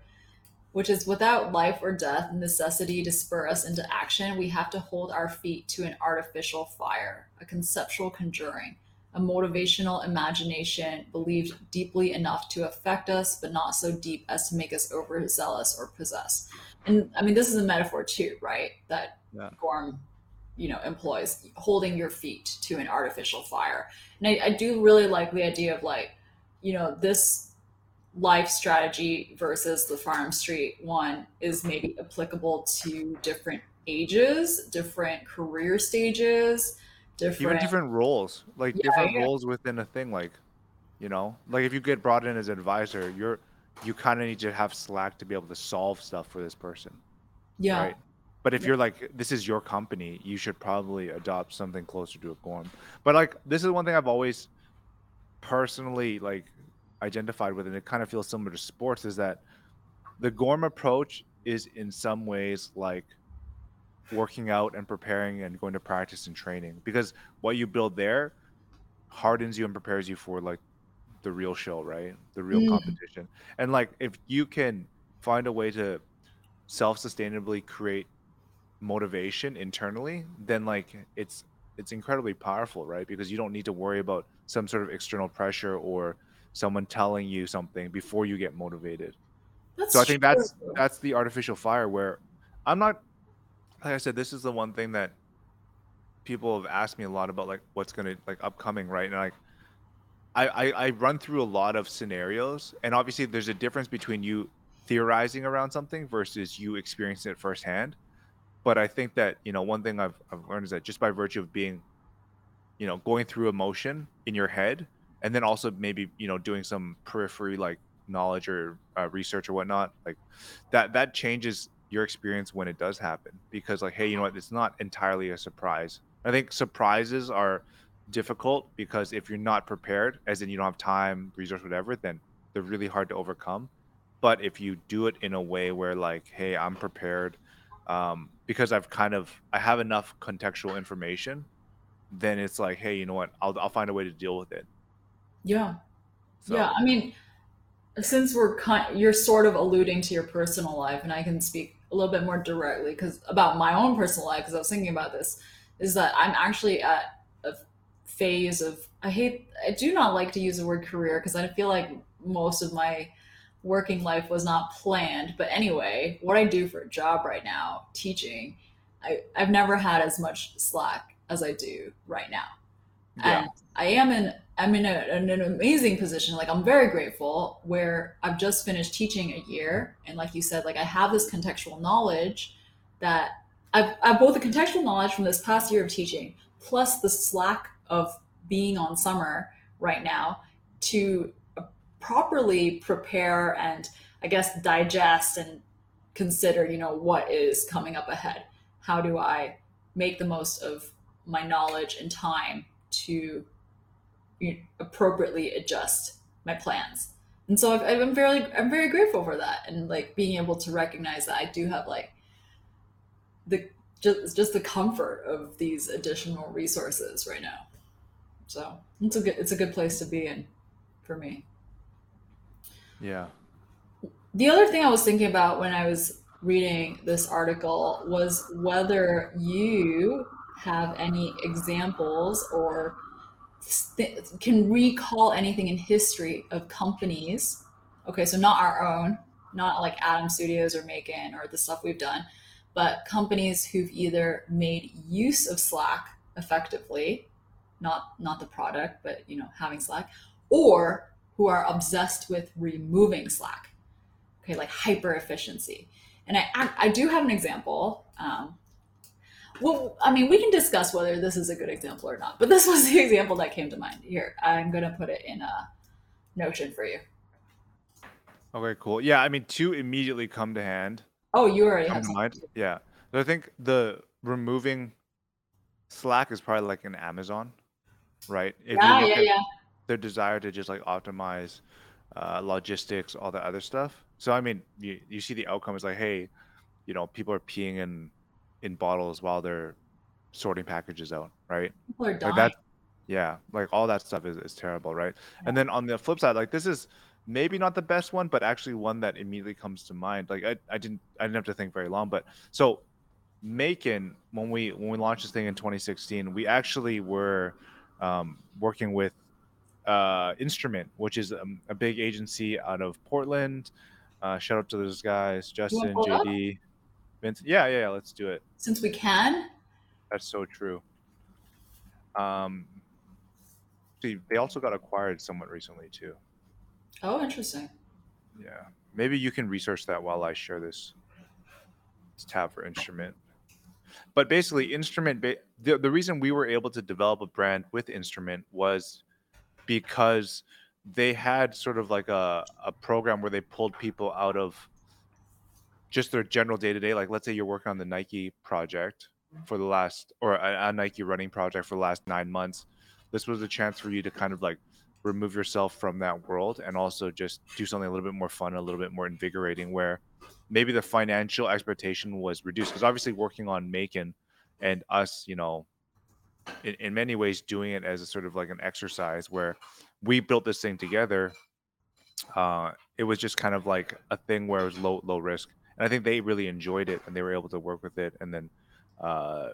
which is without life or death, necessity to spur us into action, we have to hold our feet to an artificial fire, a conceptual conjuring, a motivational imagination believed deeply enough to affect us, but not so deep as to make us overzealous or possess. And I mean, this is a metaphor too, right? That Yeah. Gorm, you know, employs holding your feet to an artificial fire. And I, I do really like the idea of like, you know, this life strategy versus the farm street one is maybe applicable to different ages, different career stages, different, Even different roles, like Yeah, different yeah. roles within a thing, like you know, like if you get brought in as an advisor, you're you kind of need to have slack to be able to solve stuff for this person, yeah. right? But if Yeah. you're like, this is your company, you should probably adopt something closer to a Gorm. But like, this is one thing I've always personally like identified with, and it kind of feels similar to sports, is that the Gorm approach is in some ways like working out and preparing and going to practice and training because what you build there hardens you and prepares you for like the real show, right? The real Mm. competition. And like if you can find a way to self-sustainably create motivation internally, then like it's it's incredibly powerful, right? Because you don't need to worry about some sort of external pressure or someone telling you something before you get motivated. That's So I think that's that's the artificial fire where I'm not like I said, this is the one thing that people have asked me a lot about like what's gonna like upcoming, right? And like I, I, I run through a lot of scenarios and obviously there's a difference between you theorizing around something versus you experiencing it firsthand. But I think that, you know, one thing I've I've learned is that just by virtue of being, you know, going through emotion in your head and then also maybe, you know, doing some periphery like knowledge or uh, research or whatnot, like that that changes your experience when it does happen because like hey you know what? It's not entirely a surprise. I think surprises are difficult because if you're not prepared as in you don't have time resource whatever then they're really hard to overcome. But if you do it in a way where like hey i'm prepared um, because i've kind of i have enough contextual information then it's like hey you know what? I'll, I'll find a way to deal with it Yeah. so Yeah, I mean, since we're kind, you're sort of alluding to your personal life, and I can speak a little bit more directly because about my own personal life, because I was thinking about this, is that I'm actually at a phase of I hate, I do not like to use the word career because I feel like most of my working life was not planned. But anyway, what I do for a job right now, teaching, I, I've never had as much slack as I do right now yeah and I am in I'm in, a, in an amazing position. Like I'm very grateful where I've just finished teaching a year, and like you said, like I have this contextual knowledge that I've, I've both the contextual knowledge from this past year of teaching, plus the slack of being on summer right now to properly prepare and I guess digest and consider, you know, what is coming up ahead. How do I make the most of my knowledge and time to appropriately adjust my plans. And so I've, I'm very, I'm very grateful for that, and like being able to recognize that I do have like the just just the comfort of these additional resources right now. So it's a good, it's a good place to be in for me. yeah The other thing I was thinking about when I was reading this article was whether you have any examples or can recall anything in history of companies. Okay, so not our own, not like Adam Studios or MAEKAN or the stuff we've done, but companies who've either made use of Slack effectively, not not the product, but you know, having Slack, or who are obsessed with removing Slack. Okay, like hyper efficiency. And I, I, do have an example. Um, well, I mean, we can discuss whether this is a good example or not, but this was the example that came to mind. Here, I'm going to put it in a Notion for you. Okay, cool. Yeah, I mean, two immediately come to hand. Oh, you already Come have to mind. Yeah. So I think the removing Slack is probably like an Amazon, right? If you Yeah, yeah, yeah. their desire to just like optimize uh, logistics, all the other stuff. So I mean, you, you see the outcome is like, hey, you know, people are peeing in in bottles while they're sorting packages out, right? People are Like that, yeah, like all that stuff is, is terrible, right? And then on the flip side, like this is maybe not the best one, but actually one that immediately comes to mind. Like I, I didn't I didn't have to think very long, but so MAEKAN, when we when we launched this thing in 2016, we actually were um, working with uh, Instrument, which is um, a big agency out of Portland. Uh, shout out to those guys, Justin, JD. up? Yeah, yeah, yeah, let's do it. Since we can. That's so true. Um, see, they also got acquired somewhat recently too. Oh, interesting. Yeah, maybe you can research that while I share this, this tab for instrument. But basically, instrument. Ba- the the reason we were able to develop a brand with instrument was because they had sort of like a a program where they pulled people out of just their general day to day. Like, let's say you're working on the Nike project for the last, or a, a Nike running project for the last nine months. This was a chance for you to kind of like remove yourself from that world and also just do something a little bit more fun, a little bit more invigorating, where maybe the financial expectation was reduced. Because obviously, working on MAEKAN and us, you know, in, in many ways doing it as a sort of like an exercise where we built this thing together. Uh, it was just kind of like a thing where it was low low risk, and I think they really enjoyed it and they were able to work with it and then uh,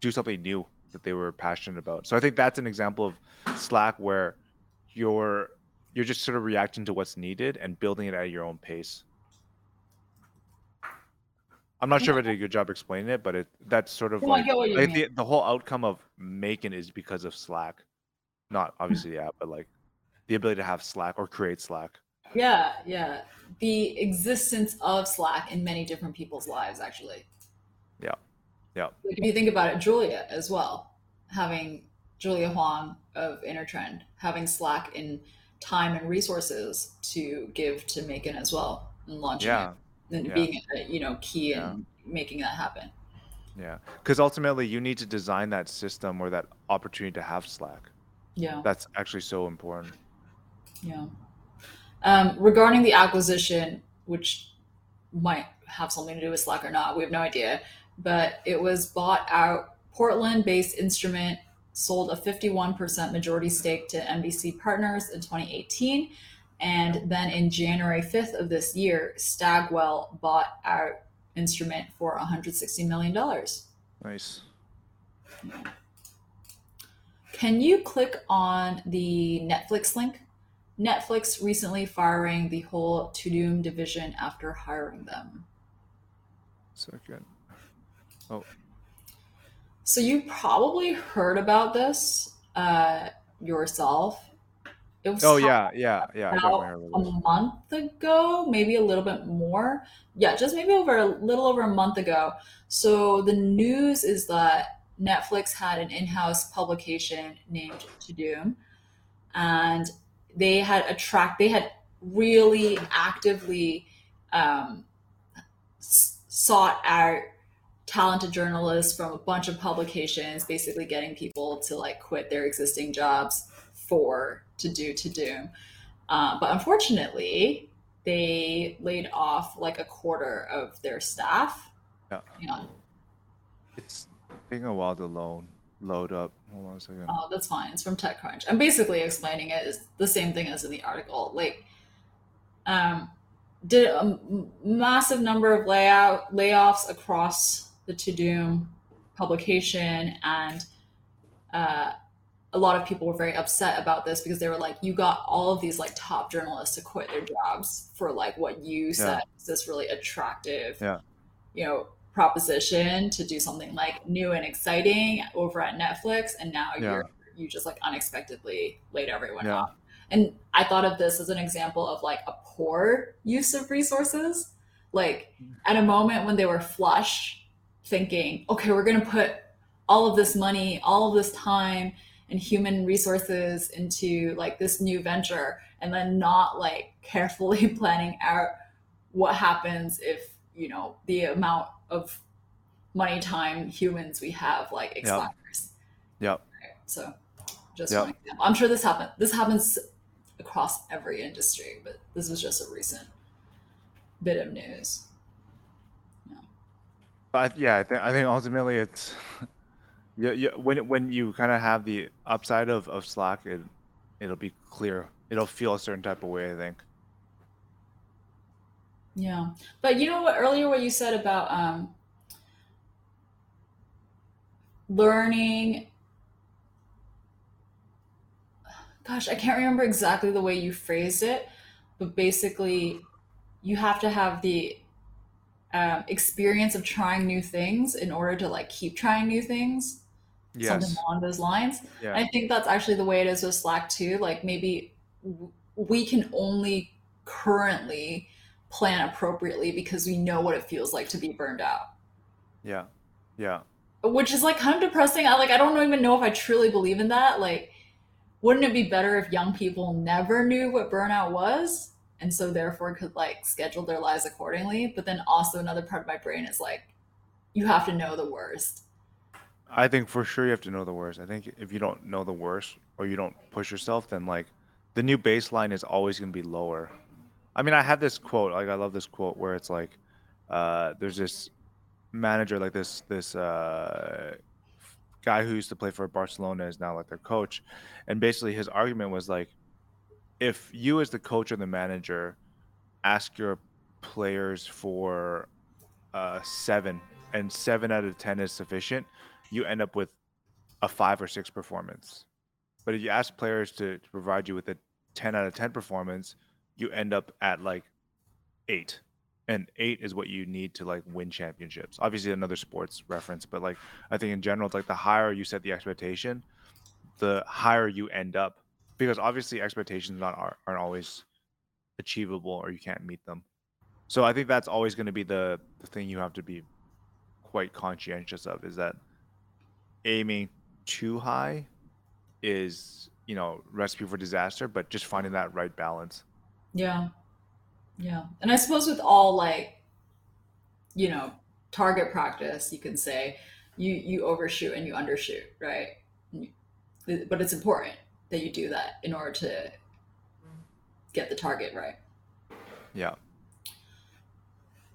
do something new that they were passionate about. So I think that's an example of Slack where you're you're just sort of reacting to what's needed and building it at your own pace. I'm not sure if I did a good job explaining it, but it that's sort of No, like, get what you like the, the whole outcome of making is because of Slack. Not obviously the app, but like the ability to have Slack or create Slack. Yeah, yeah. The existence of Slack in many different people's lives, actually. Yeah. Yeah. Like if you think about it, Julia as well, having Julia Huang of Intertrend, having Slack in time and resources to give to MAEKAN as well and launching Yeah. it and Yeah. being uh, you know key Yeah. in making that happen. Yeah. Because ultimately you need to design that system or that opportunity to have Slack. Yeah. That's actually so important. Yeah. Um, regarding the acquisition, which might have something to do with Slack or not, we have no idea. But it was bought out. Portland-based Instrument sold a 51% majority stake to MDC Partners in 2018, and then in January 5th of this year, Stagwell bought out Instrument for 160 million dollars. Nice. Can you click on the Netflix link? Netflix recently firing the whole Tudum division after hiring them. Second. Oh, So you probably heard about this uh, yourself. It was oh yeah, yeah, yeah. About a month ago, maybe a little bit more. Yeah, just maybe over a little over a month ago. So the news is that Netflix had an in-house publication named Tudum, and they had attract they had really actively um, s- sought out talented journalists from a bunch of publications, basically getting people to like quit their existing jobs for to do Tudum. Uh, but unfortunately, they laid off like a quarter of their staff. Yeah. It's taking a while to load load up. Hold on a second. Oh, that's fine. It's from TechCrunch. I'm basically explaining it is the same thing as in the article. Like, um, did a m- massive number of layout layoffs across the Tudum publication, and uh, a lot of people were very upset about this because they were like, "You got all of these like top journalists to quit their jobs for like what you said is this really attractive, Yeah. you know, proposition to do something like new and exciting over at Netflix, and now Yeah. you're you just like unexpectedly laid everyone Yeah. off. And I thought of this as an example of like a poor use of resources. Like mm-hmm. at a moment when they were flush, thinking, okay, we're gonna put all of this money, all of this time and human resources into like this new venture and then not like carefully planning out what happens if you know the amount of money time humans we have like expires Yep. so just Yep. one example i'm sure this happened. this happens across every industry but this was just a recent bit of news But yeah, I think I think ultimately it's yeah, yeah when when you kind of have the upside of, of Slack, it it'll be clear. It'll feel a certain type of way. I think. Yeah. But you know what, earlier what you said about um, learning, gosh, I can't remember exactly the way you phrased it, but basically, you have to have the um, experience of trying new things in order to like keep trying new things, something along those lines. Yeah. I think that's actually the way it is with Slack too. Like maybe w- we can only currently plan appropriately because we know what it feels like to be burned out. Yeah. Yeah. Which is like kind of depressing. I like I don't even know if I truly believe in that. Like wouldn't it be better if young people never knew what burnout was and so therefore could like schedule their lives accordingly? But then also another part of my brain is like you have to know the worst. I think for sure you have to know the worst. I think if you don't know the worst or you don't push yourself, then like the new baseline is always going to be lower. I mean, I have this quote, like I love this quote where it's like, uh, there's this manager, like this this uh, guy who used to play for Barcelona is now like their coach, and basically his argument was like, if you as the coach or the manager ask your players for uh, seven and seven out of ten is sufficient, you end up with a five or six performance. But if you ask players to, to provide you with a 10 out of 10 performance, you end up at like eight. And eight is what you need to like win championships. Obviously, another sports reference, but like I think in general, it's like the higher you set the expectation, the higher you end up. Because obviously, expectations not are, aren't always achievable or you can't meet them. So I think that's always going to be the, the thing you have to be quite conscientious of is that aiming too high is you know recipe for disaster but just finding that right balance Yeah. Yeah. And I suppose with all like, you know, target practice, you can say you you overshoot and you undershoot, right? But it's important that you do that in order to get the target right. yeah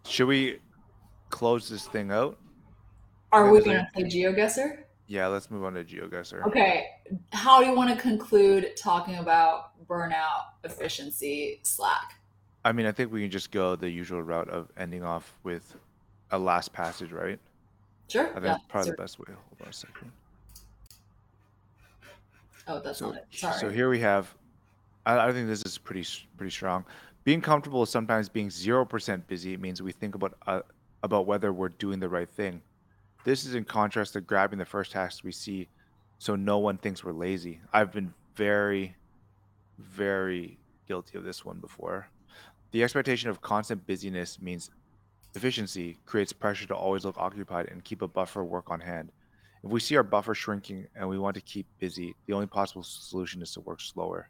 should we close this thing out Are we gonna play GeoGuessr? Yeah let's move on to GeoGuessr Okay. How do you want to conclude talking about burnout, efficiency, Slack? i mean i think we can just go the usual route of ending off with a last passage right Sure. i think Yeah. that's probably so- the best way hold on a second oh, that's so, not it. Sorry. so here we have I, I think this is pretty pretty strong being comfortable is sometimes being 0% busy It means we think about uh, about whether we're doing the right thing this is in contrast to grabbing the first tasks we see so no one thinks we're lazy i've been very very guilty of this one before the expectation of constant busyness means efficiency creates pressure to always look occupied and keep a buffer work on hand if we see our buffer shrinking and we want to keep busy, the only possible solution is to work slower.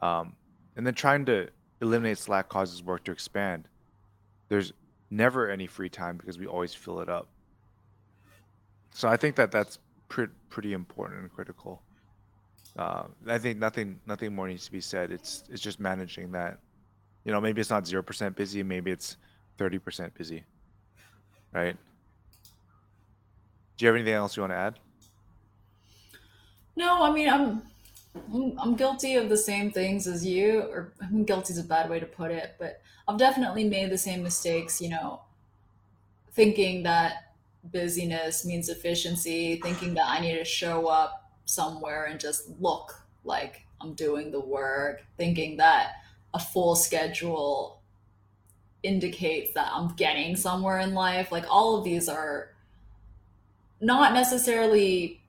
Um, and then trying to eliminate slack causes work to expand. There's never any free time because we always fill it up. So I think that that's pre- pretty important and critical. Uh, I think nothing nothing more needs to be said. It's it's just managing that. You know, maybe it's not zero percent busy. Maybe it's thirty percent busy. Right. Do you have anything else you want to add? No, I mean I'm I'm guilty of the same things as you, or I guilty is a bad way to put it, but I've definitely made the same mistakes, you know, thinking that busyness means efficiency, thinking that I need to show up somewhere and just look like I'm doing the work, thinking that a full schedule indicates that I'm getting somewhere in life. Like all of these are not necessarily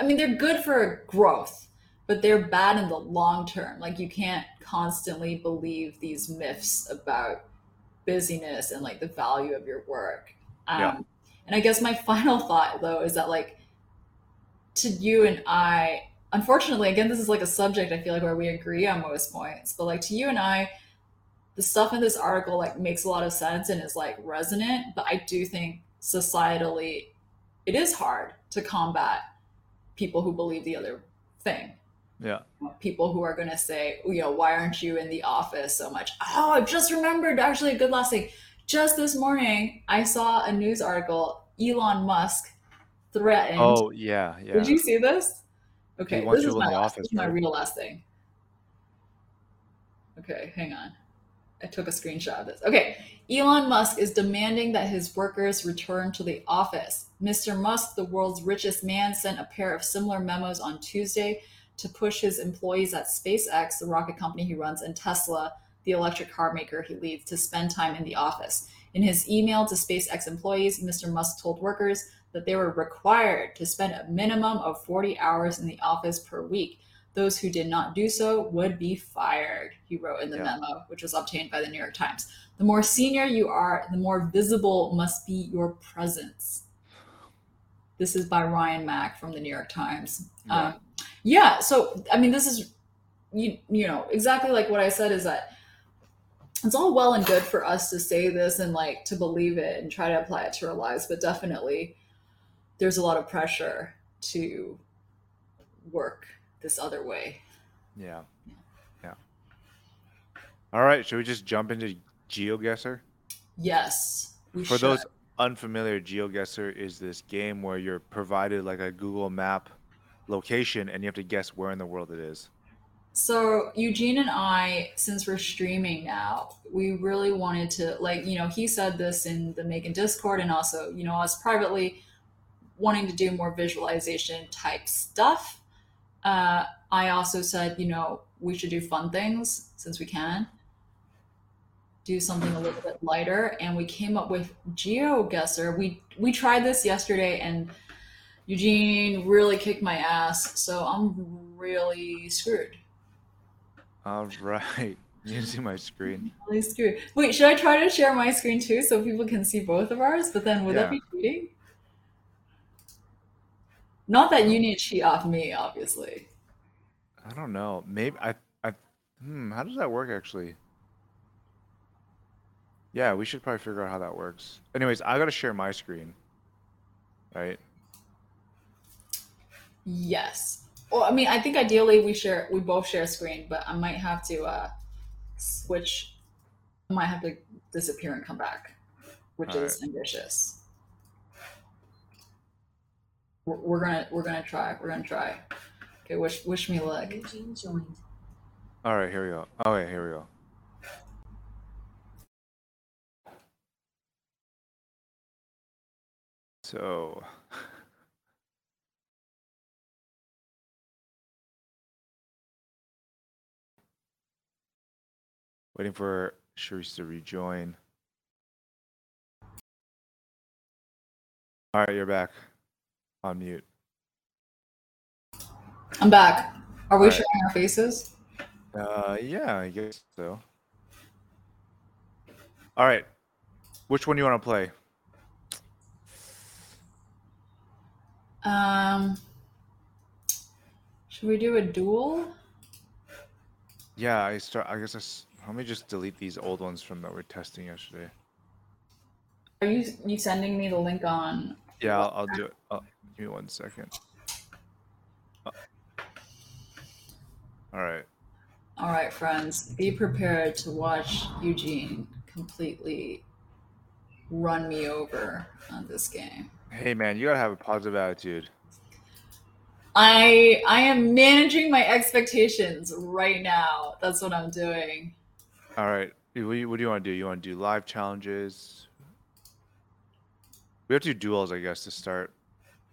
I mean they're good for growth, but they're bad in the long term. Like you can't constantly believe these myths about busyness and like the value of your work. Um, Yeah. And I guess my final thought though is that like to you and I, unfortunately, again, this is like a subject I feel like where we agree on most points, but like to you and I, the stuff in this article like makes a lot of sense and is like resonant, but I do think societally it is hard to combat people who believe the other thing Yeah. people who are going to say, you know, why aren't you in the office so much? Oh, I just remembered actually a good last thing. Just this morning, I saw a news article. Elon Musk threatened. Oh yeah, yeah. Did you see this? Okay, this is my last, office, this is my real last thing. Okay, hang on. I took a screenshot of this. Okay, Elon Musk is demanding that his workers return to the office. Mr. Musk, the world's richest man, sent a pair of similar memos on Tuesday to push his employees at SpaceX, the rocket company he runs, and Tesla, the electric car maker he leads, to spend time in the office. In his email to SpaceX employees, Mr. Musk told workers that they were required to spend a minimum of 40 hours in the office per week. Those who did not do so would be fired, he wrote in the Yeah. memo, which was obtained by the New York Times. The more senior you are, the more visible must be your presence. This is by Ryan Mac from the New York Times. Yeah. Um, yeah, so I mean, this is you you know exactly like what I said is that it's all well and good for us to say this and like to believe it and try to apply it to our lives, but definitely there's a lot of pressure to work this other way. Yeah. Yeah. All right, should we just jump into GeoGuessr? Yes, we For should. those unfamiliar, GeoGuessr is this game where you're provided like a Google map location and you have to guess where in the world it is. So Eugene and I, since we're streaming now, we really wanted to like, you know, he said this in the MAEKAN Discord and also, you know, us privately wanting to do more visualization type stuff. Uh, I also said, you know, we should do fun things since we can. Do something a little bit lighter, and we came up with GeoGuessr. We we tried this yesterday, and Eugene really kicked my ass, so I'm really screwed. All right. You can see my screen. Really screwed. Wait, should I try to share my screen too so people can see both of ours? But then would that be cheating? Not that you need to cheat off me, obviously. I don't know. Maybe I I hmm, how does that work actually? Yeah, we should probably figure out how that works. Anyways, I gotta share my screen. Right? Yes. Well, I mean, I think ideally we share, we both share a screen, but I might have to uh, switch. I might have to disappear and come back, which All is ambitious. We're, we're gonna, we're gonna try. We're gonna try. Okay, wish, wish me luck. Eugene joined. All right, here we go. Oh wait, here we go. So waiting for Sharice to rejoin. All right, you're back on mute. I'm back. Are we right. showing our faces? Uh, yeah, I guess so. All right, which one do you want to play? Um, should we do a duel? Yeah, I start. I guess I let me just delete these old ones from that we're testing yesterday. Are you you sending me the link on? Yeah, I'll, I'll do it. Oh, give me one second. Uh, All right. All right, friends, be prepared to watch Eugene completely run me over on this game. Hey, man, you gotta have a positive attitude. I I am managing my expectations right now. That's what I'm doing. All right. What do you, what do you want to do? You want to do live challenges? We have to do duels, I guess, to start.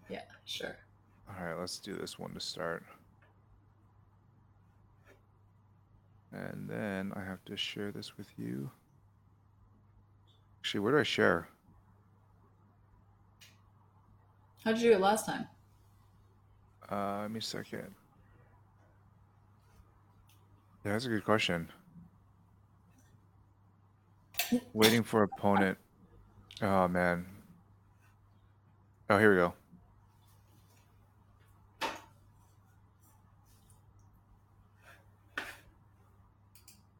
Yeah, sure. All right, let's do this one to start. And then I have to share this with you. Actually, where do I share? How'd you do it last time? Uh, give me a second. Yeah, that's a good question. Waiting for opponent. Oh man. Oh, here we go.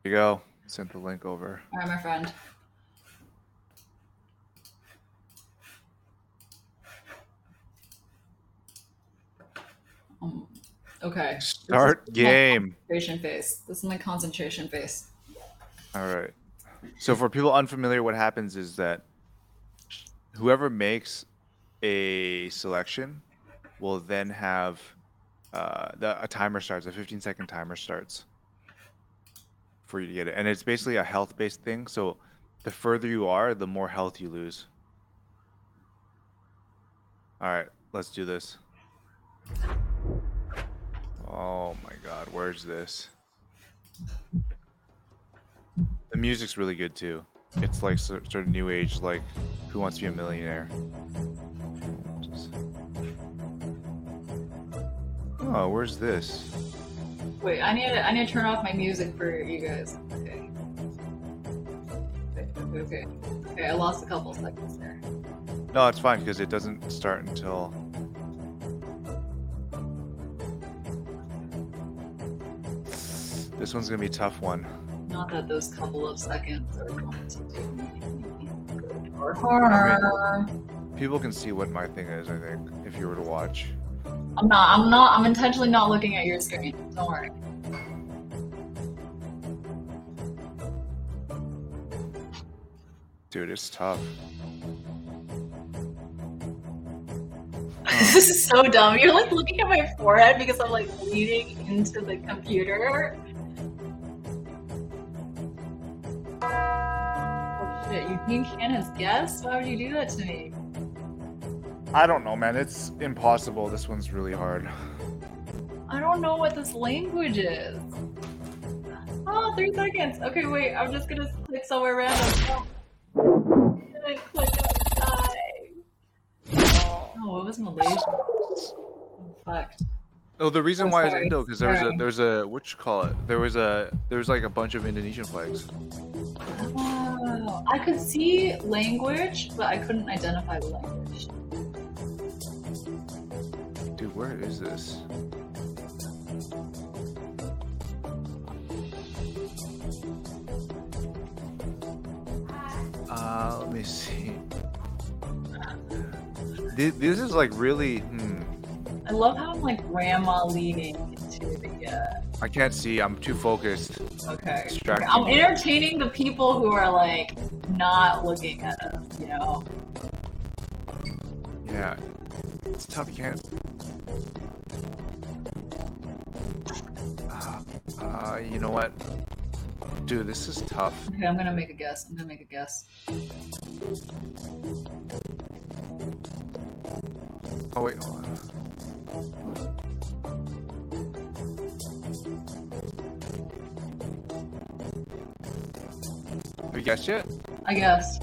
Here you go. Sent the link over. All right, my friend. Um, okay. Start game. Concentration face. This is my concentration face. All right. So for people unfamiliar, what happens is that whoever makes a selection will then have uh, the, a timer starts. A 15 second timer starts for you to get it, and it's basically a health based thing. So the further you are, the more health you lose. All right, let's do this. Oh my God, where's this? The music's really good too. It's like sort of new age, like Who Wants to Be a Millionaire. Just- Oh, where's this? Wait, I need to, I need to turn off my music for you guys. Okay. Okay, okay, I lost a couple seconds there. No, it's fine because it doesn't start until. This one's gonna be a tough one. Not that those couple of seconds are going to do or harm. People can see what my thing is. I think if you were to watch. I'm not. I'm not. I'm intentionally not looking at your screen. Don't worry. Dude, it's tough. this is so dumb. You're like looking at my forehead because I'm like leaning into the computer. Oh shit! You think Shannon's guess? Why would you do that to me? I don't know, man. It's impossible. This one's really hard. I don't know what this language is. Oh, three seconds. Okay, wait. I'm just gonna click somewhere random. Oh. Click. Oh, what was Malaysia? Oh, fuck. Oh, the reason I'm why is sorry. Indo because there was a there was a what you call it? There was a there was like a bunch of Indonesian flags. Oh, I could see language, but I couldn't identify the language. Dude, where is this? Uh, let me see. This is like really. Hmm, I love how Like grandma leaning into the. Uh, I can't see. I'm too focused. okay. Distracting. I'm entertaining the people who are like not looking at us, you know? Yeah, it's tough. You can't. Uh, uh, you know what? Dude, this is tough. Okay, I'm gonna make a guess. I'm gonna make a guess. Oh wait, hold on. You guessed yet? I guess.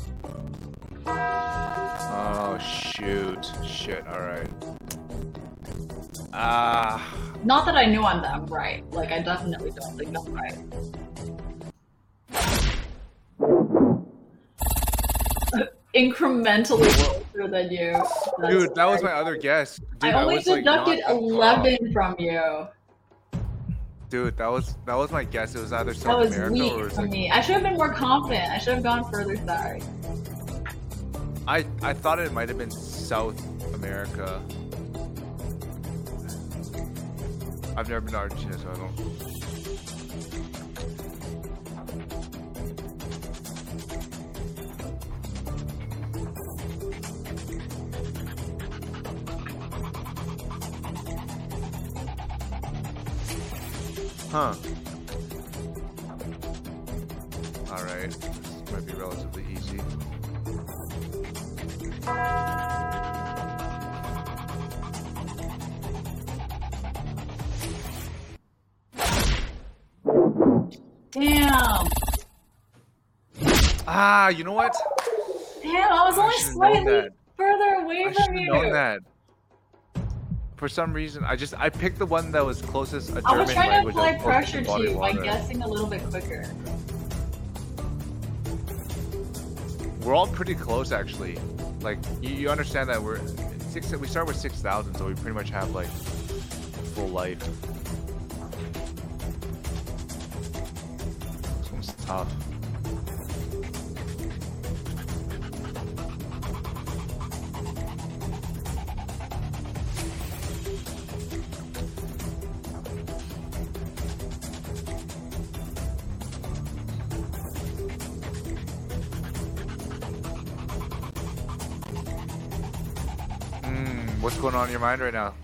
Oh shoot! Shit! All right. Ah, Not that I knew I'm that right. Like, I definitely don't think I'm right. Incrementally closer than you. That's dude, that was my other guess. Dude, I only was, like, deducted not that far off. 11 from you. Dude, that was that was my guess. It was either South was America or it was for like me. I should have been more confident. I should have gone further sorry. I I thought it might have been South America. I've never been to Argentina, so I don't. Huh. All right. This might be relatively easy. Damn. Ah, you know what? Damn, I was I only slightly further away I from should have you. known that. For some reason, I just I picked the one that was closest a I German was trying to language. apply was closest pressure to you by guessing a little bit quicker. We're all pretty close, actually. Like you, you understand that we're six. We start with six thousand, so we pretty much have like full life. This one's tough. Going on in your mind right now?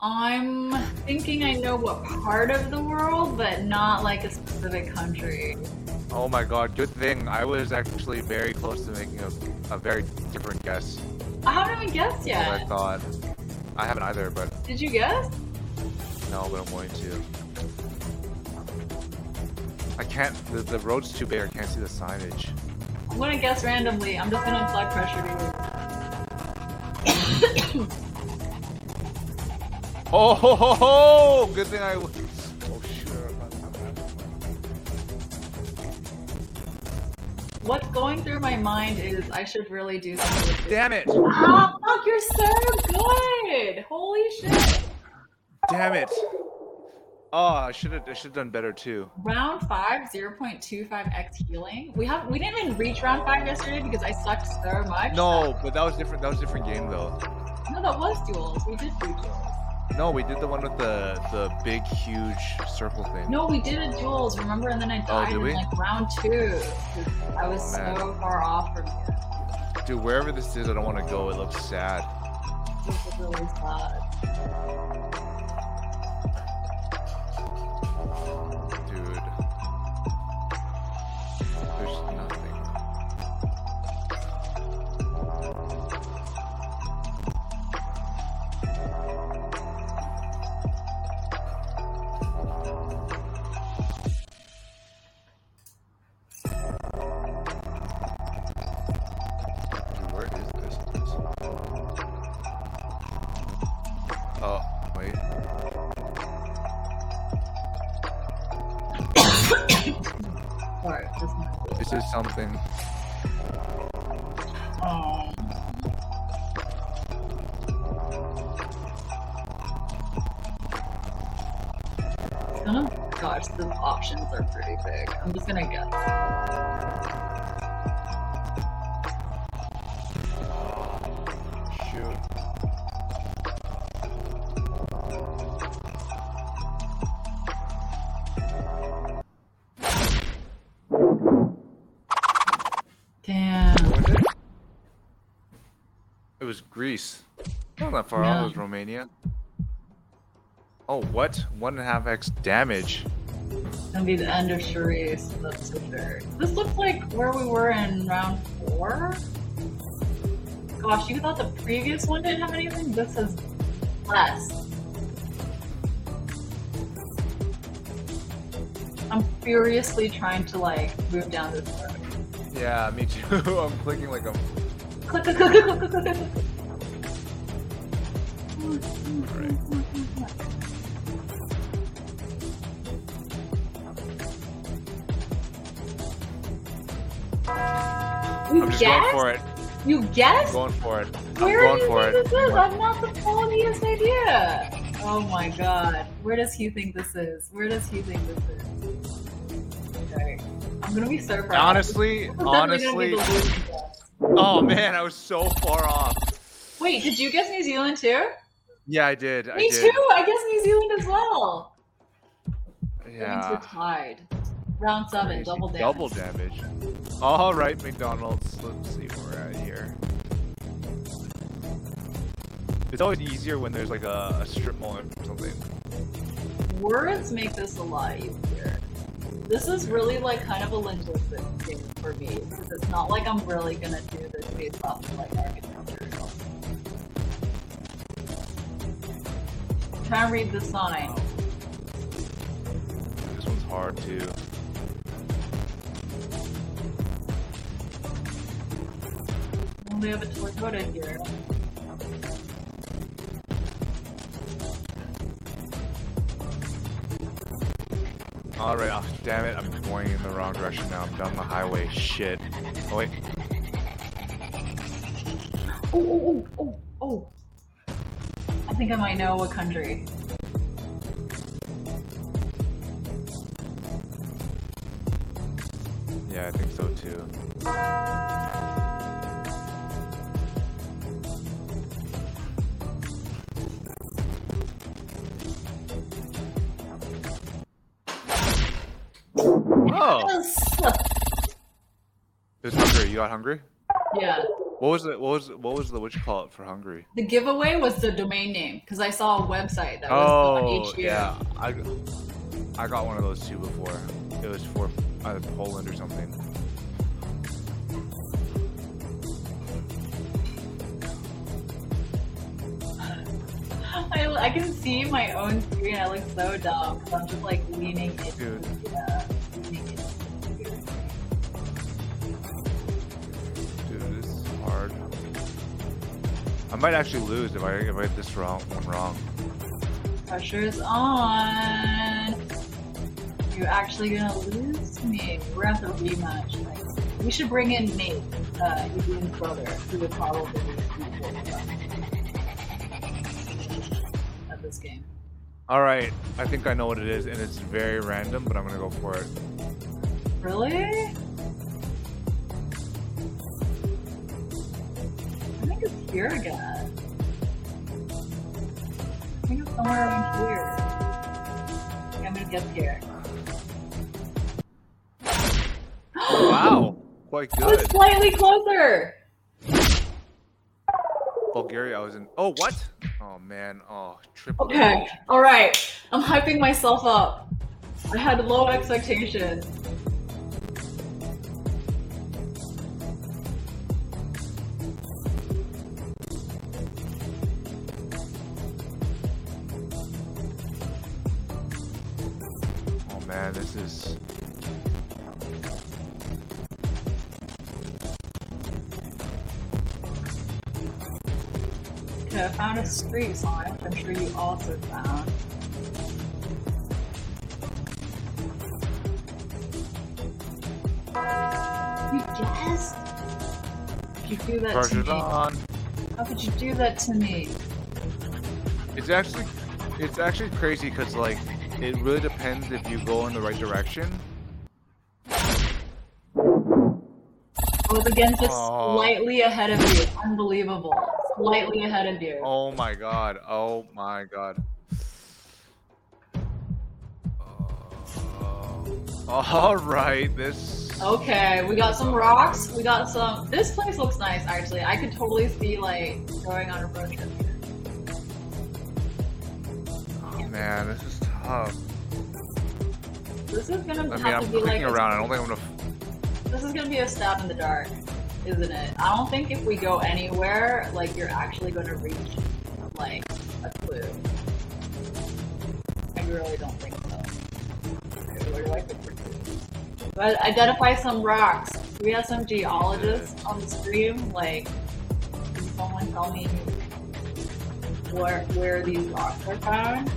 I'm thinking I know what part of the world, but not like a specific country. Oh my god, good thing. I was actually very close to making a, a very different guess I haven't even guessed yet. I thought. I haven't either, but Did you guess? no, but I'm going to. I can't, the, the road's too big, I can't see the signage. I'm gonna guess randomly. I'm just gonna apply pressure to you. Oh, ho, ho, ho! good thing I. Oh, shit. What's going through my mind is I should really do something. Damn it! Ah, fuck, you're so good! Holy shit! Damn it! Oh, I should have. I should have done better too. Round five, 0.25x healing. We have we didn't even reach round five yesterday because I sucked so much. No, but that was different. That was a different game though. No, that was duels. We did do duels. No, we did the one with the the big, huge circle thing. No, we did a duels, remember? And then I oh, died Oh, did in we? like round two. I was Oh, so far off from you. Dude, wherever this is, I don't want to go. It looks sad. This is really sad. Oh gosh, the options are pretty big. I'm just gonna guess. What? One and a half X damage. It's gonna be the end of Charisse, that's for sure. This looks like where we were in round four. Gosh, you thought the previous one didn't have anything? This has less. I'm furiously trying to like move down this road. Yeah, me too. I'm clicking like I'm. Click, click, click, click, click, click, just guessed? going for it. You guessed? Going for it. I'm Where going do you for think it. this is? I'm not the funniest idea. Oh my god. Where does he think this is? Where does he think this is? Okay. I'm gonna be so proud. Honestly, This is definitely gonna be honestly. the losing guess. Oh man, I was so far off. Wait, did you guess New Zealand too? Yeah, I did. I Me did. too. I guess New Zealand as well. Means we're tied. Round seven, Crazy. double damage. Double damage. All right, McDonald's. Let's see where we're at here. It's always easier when there's like a, a strip mall or something. Words make this a lot easier. This is really like kind of a linguistic thing for me because it's not like I'm really gonna do this based off of like architecture. Try and read the sign. This one's hard too. Only have a Toyota here. All right, oh, damn it! I'm going in the wrong direction now. I'm down the highway. Shit. Oh wait. Oh, oh, oh, oh, oh. I think I might know what country. Yeah, I think so too. Oh, Yes! it was Hungary. You got Hungary? Yeah. What was it? What was what was the what you call it for Hungary? The giveaway was the domain name because I saw a website that was Oh, the HU. yeah. I I got one of those too before. It was for either Poland or something. I, I can see my own screen. I look so dumb 'cause I'm just like leaning into Dude. yeah, I might actually lose if I if I get this wrong one wrong. Pressure's on. You're actually gonna lose to me. We're have to rematch. Like, we should bring in Nate, uh, Eugene brother, who would probably at this game. All right, I think I know what it is, and it's very random, but I'm gonna go for it. Really? I think it's here again. I think it's somewhere around here. Okay, I'm gonna guess here. Wow, quite oh, I was slightly closer. Bulgaria, I was in. Oh, what? Oh man, oh triple. Okay, all right. I'm hyping myself up. I had low expectations. A street sign, which I'm sure you also found. You guessed? You do that to me. on. How could you do that to me? It's actually, it's actually crazy because like, it really depends if you go in the right direction. I was again just Aw. slightly ahead of you. Unbelievable. Slightly ahead of you. Oh my god. Oh my god. Oh. All right, this. Okay, we got some rocks. We got some. This place looks nice, actually. I could totally see like going on a road trip here. Oh man, this is tough. This is gonna I mean, have I'm to be like. around. I don't think I'm gonna. This is gonna be a stab in the dark, isn't it? I don't think if we go anywhere, like you're actually gonna reach like a clue. I really don't think so. But identify some rocks. We have some geologists on the stream? Like, can someone tell me where where these rocks are found?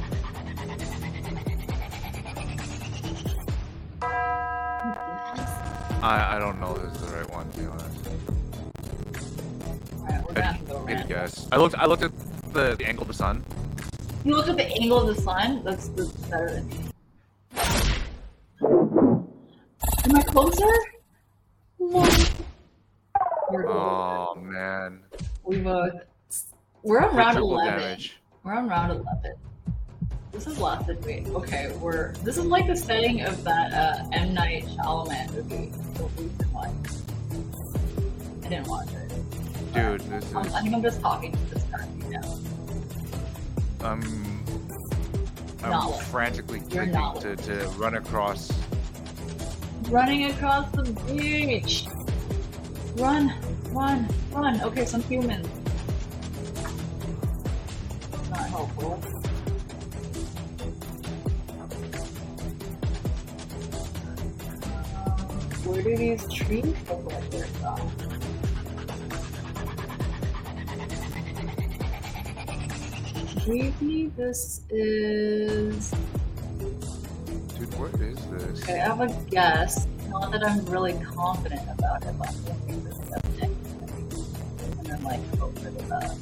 I I don't know if this is the right one. To be honest. Alright, we're gonna have to go Maybe guess. I looked. I looked at the, the angle of the sun. You look at the angle of the sun. That's, that's better than. Am I closer? What? Oh man. We both. We're on round eleven. damage. We're on round eleven. This is less than we. Okay, we're. This is like the setting of that uh, M Night Shyamalan movie, the recent one. I didn't watch it. Dude, this is. Um, I think I'm just talking to this currently now. I'm. I'm Not- frantically clicking to, to run across. Running across the beach. Run, run, run. Okay, some humans. Not helpful. Where do these trees look like they're from? Maybe this is. Dude, what is this? Okay, I have a guess. Not that I'm really confident about it, but I'm thinking this is a. And then, like, hope for the best.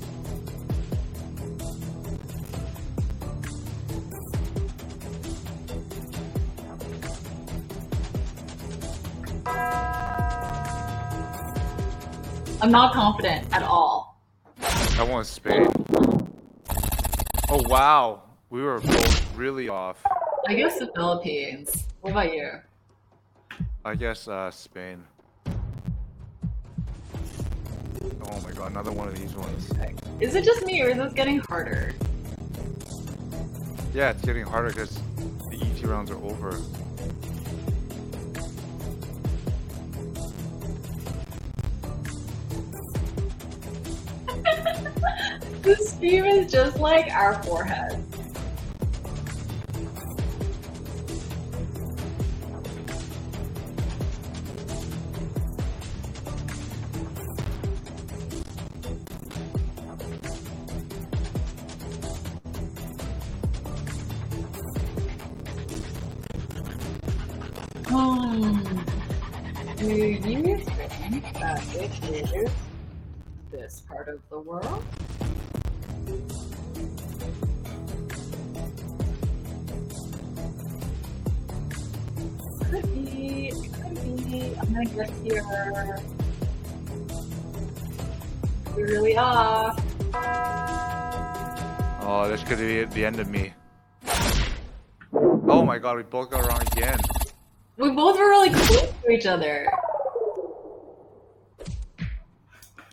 I'm not confident at all. I want Spain. Oh wow, we were both really off. I guess the Philippines. What about you? I guess uh, Spain. Oh my god, another one of these ones. Is it just me or is this getting harder? Yeah, it's getting harder because the ET rounds are over. This stream is just like our forehead. Hmm. Do you think that it is this part of the world? Here. We really are. Oh, this could be the end of me. Oh my god, we both got wrong again. We both were really close to each other.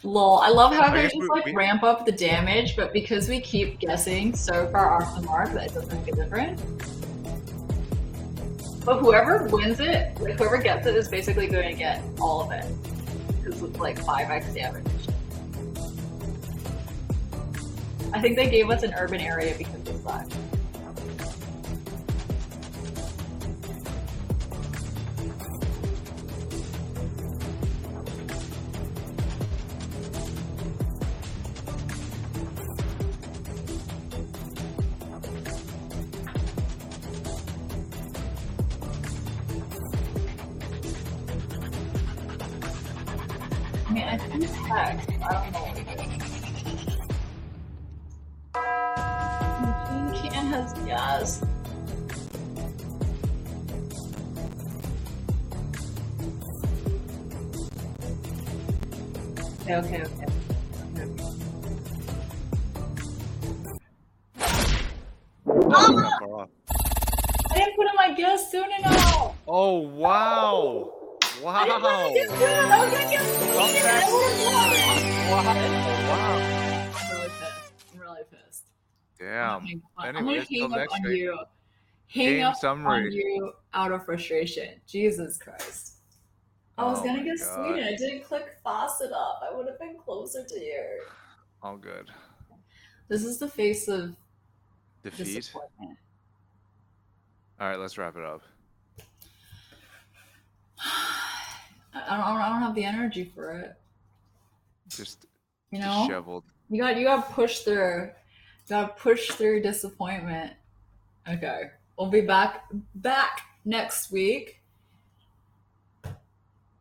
Lol, I love how I they just we- like we- ramp up the damage, but because we keep guessing so far off the mark that it doesn't make a difference. But whoever wins it, like whoever gets it, is basically going to get all of it. Because it's like 5x damage. I think they gave us an urban area because of that. Yes. Okay, okay. Oh, we're not far off. I didn't put in my guess soon enough. Oh wow! I didn't put in my Wow! soon enough. I was gonna guess Come Sweden. back. I would've won it. Wow! Damn. I'm gonna hang up on week. you. Hang Game up on you out of frustration. Jesus Christ. I was Oh gonna get. Sweden. I didn't click fast enough. I would have been closer to you. All good. This is the face of Defeat. All right, let's wrap it up. I don't, I don't have the energy for it. Just You know, disheveled. you got you got pushed through. To push through disappointment. Okay, we'll be back back next week.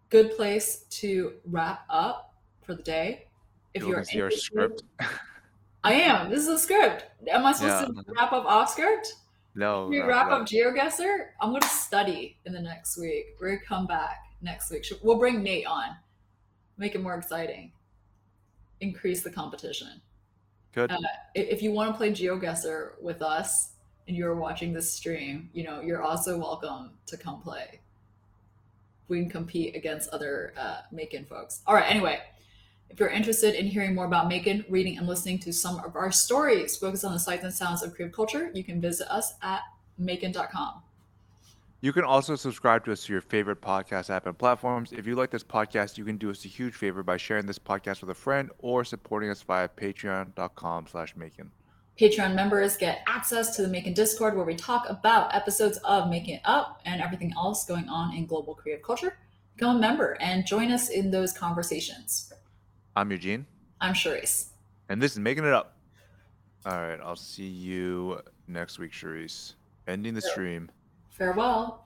Good place to wrap up for the day. If You you're interested- script. I am. This is a script. Am I supposed Yeah. to wrap up off script? No. We not wrap yet. up GeoGuessr. I'm going to study in the next week. We're going to come back next week. We'll bring Nate on, make it more exciting, increase the competition. Good. Uh, If you want to play GeoGuessr with us and you're watching this stream, you know, you're also welcome to come play. We can compete against other uh, MAEKAN folks. All right, anyway. If you're interested in hearing more about MAEKAN, reading and listening to some of our stories focused on the sights and sounds of creative culture, you can visit us at maekan.com. You can also subscribe to us to your favorite podcast app and platforms. If you like this podcast, you can do us a huge favor by sharing this podcast with a friend or supporting us via patreon.com slash maekan. Patreon members get access to the MAEKAN Discord where we talk about episodes of Making It Up and everything else going on in global creative culture. Become a member and join us in those conversations. I'm Eugene, I'm Charisse. and this is Making It Up. All right, I'll see you next week, Charisse. Ending the stream. Farewell.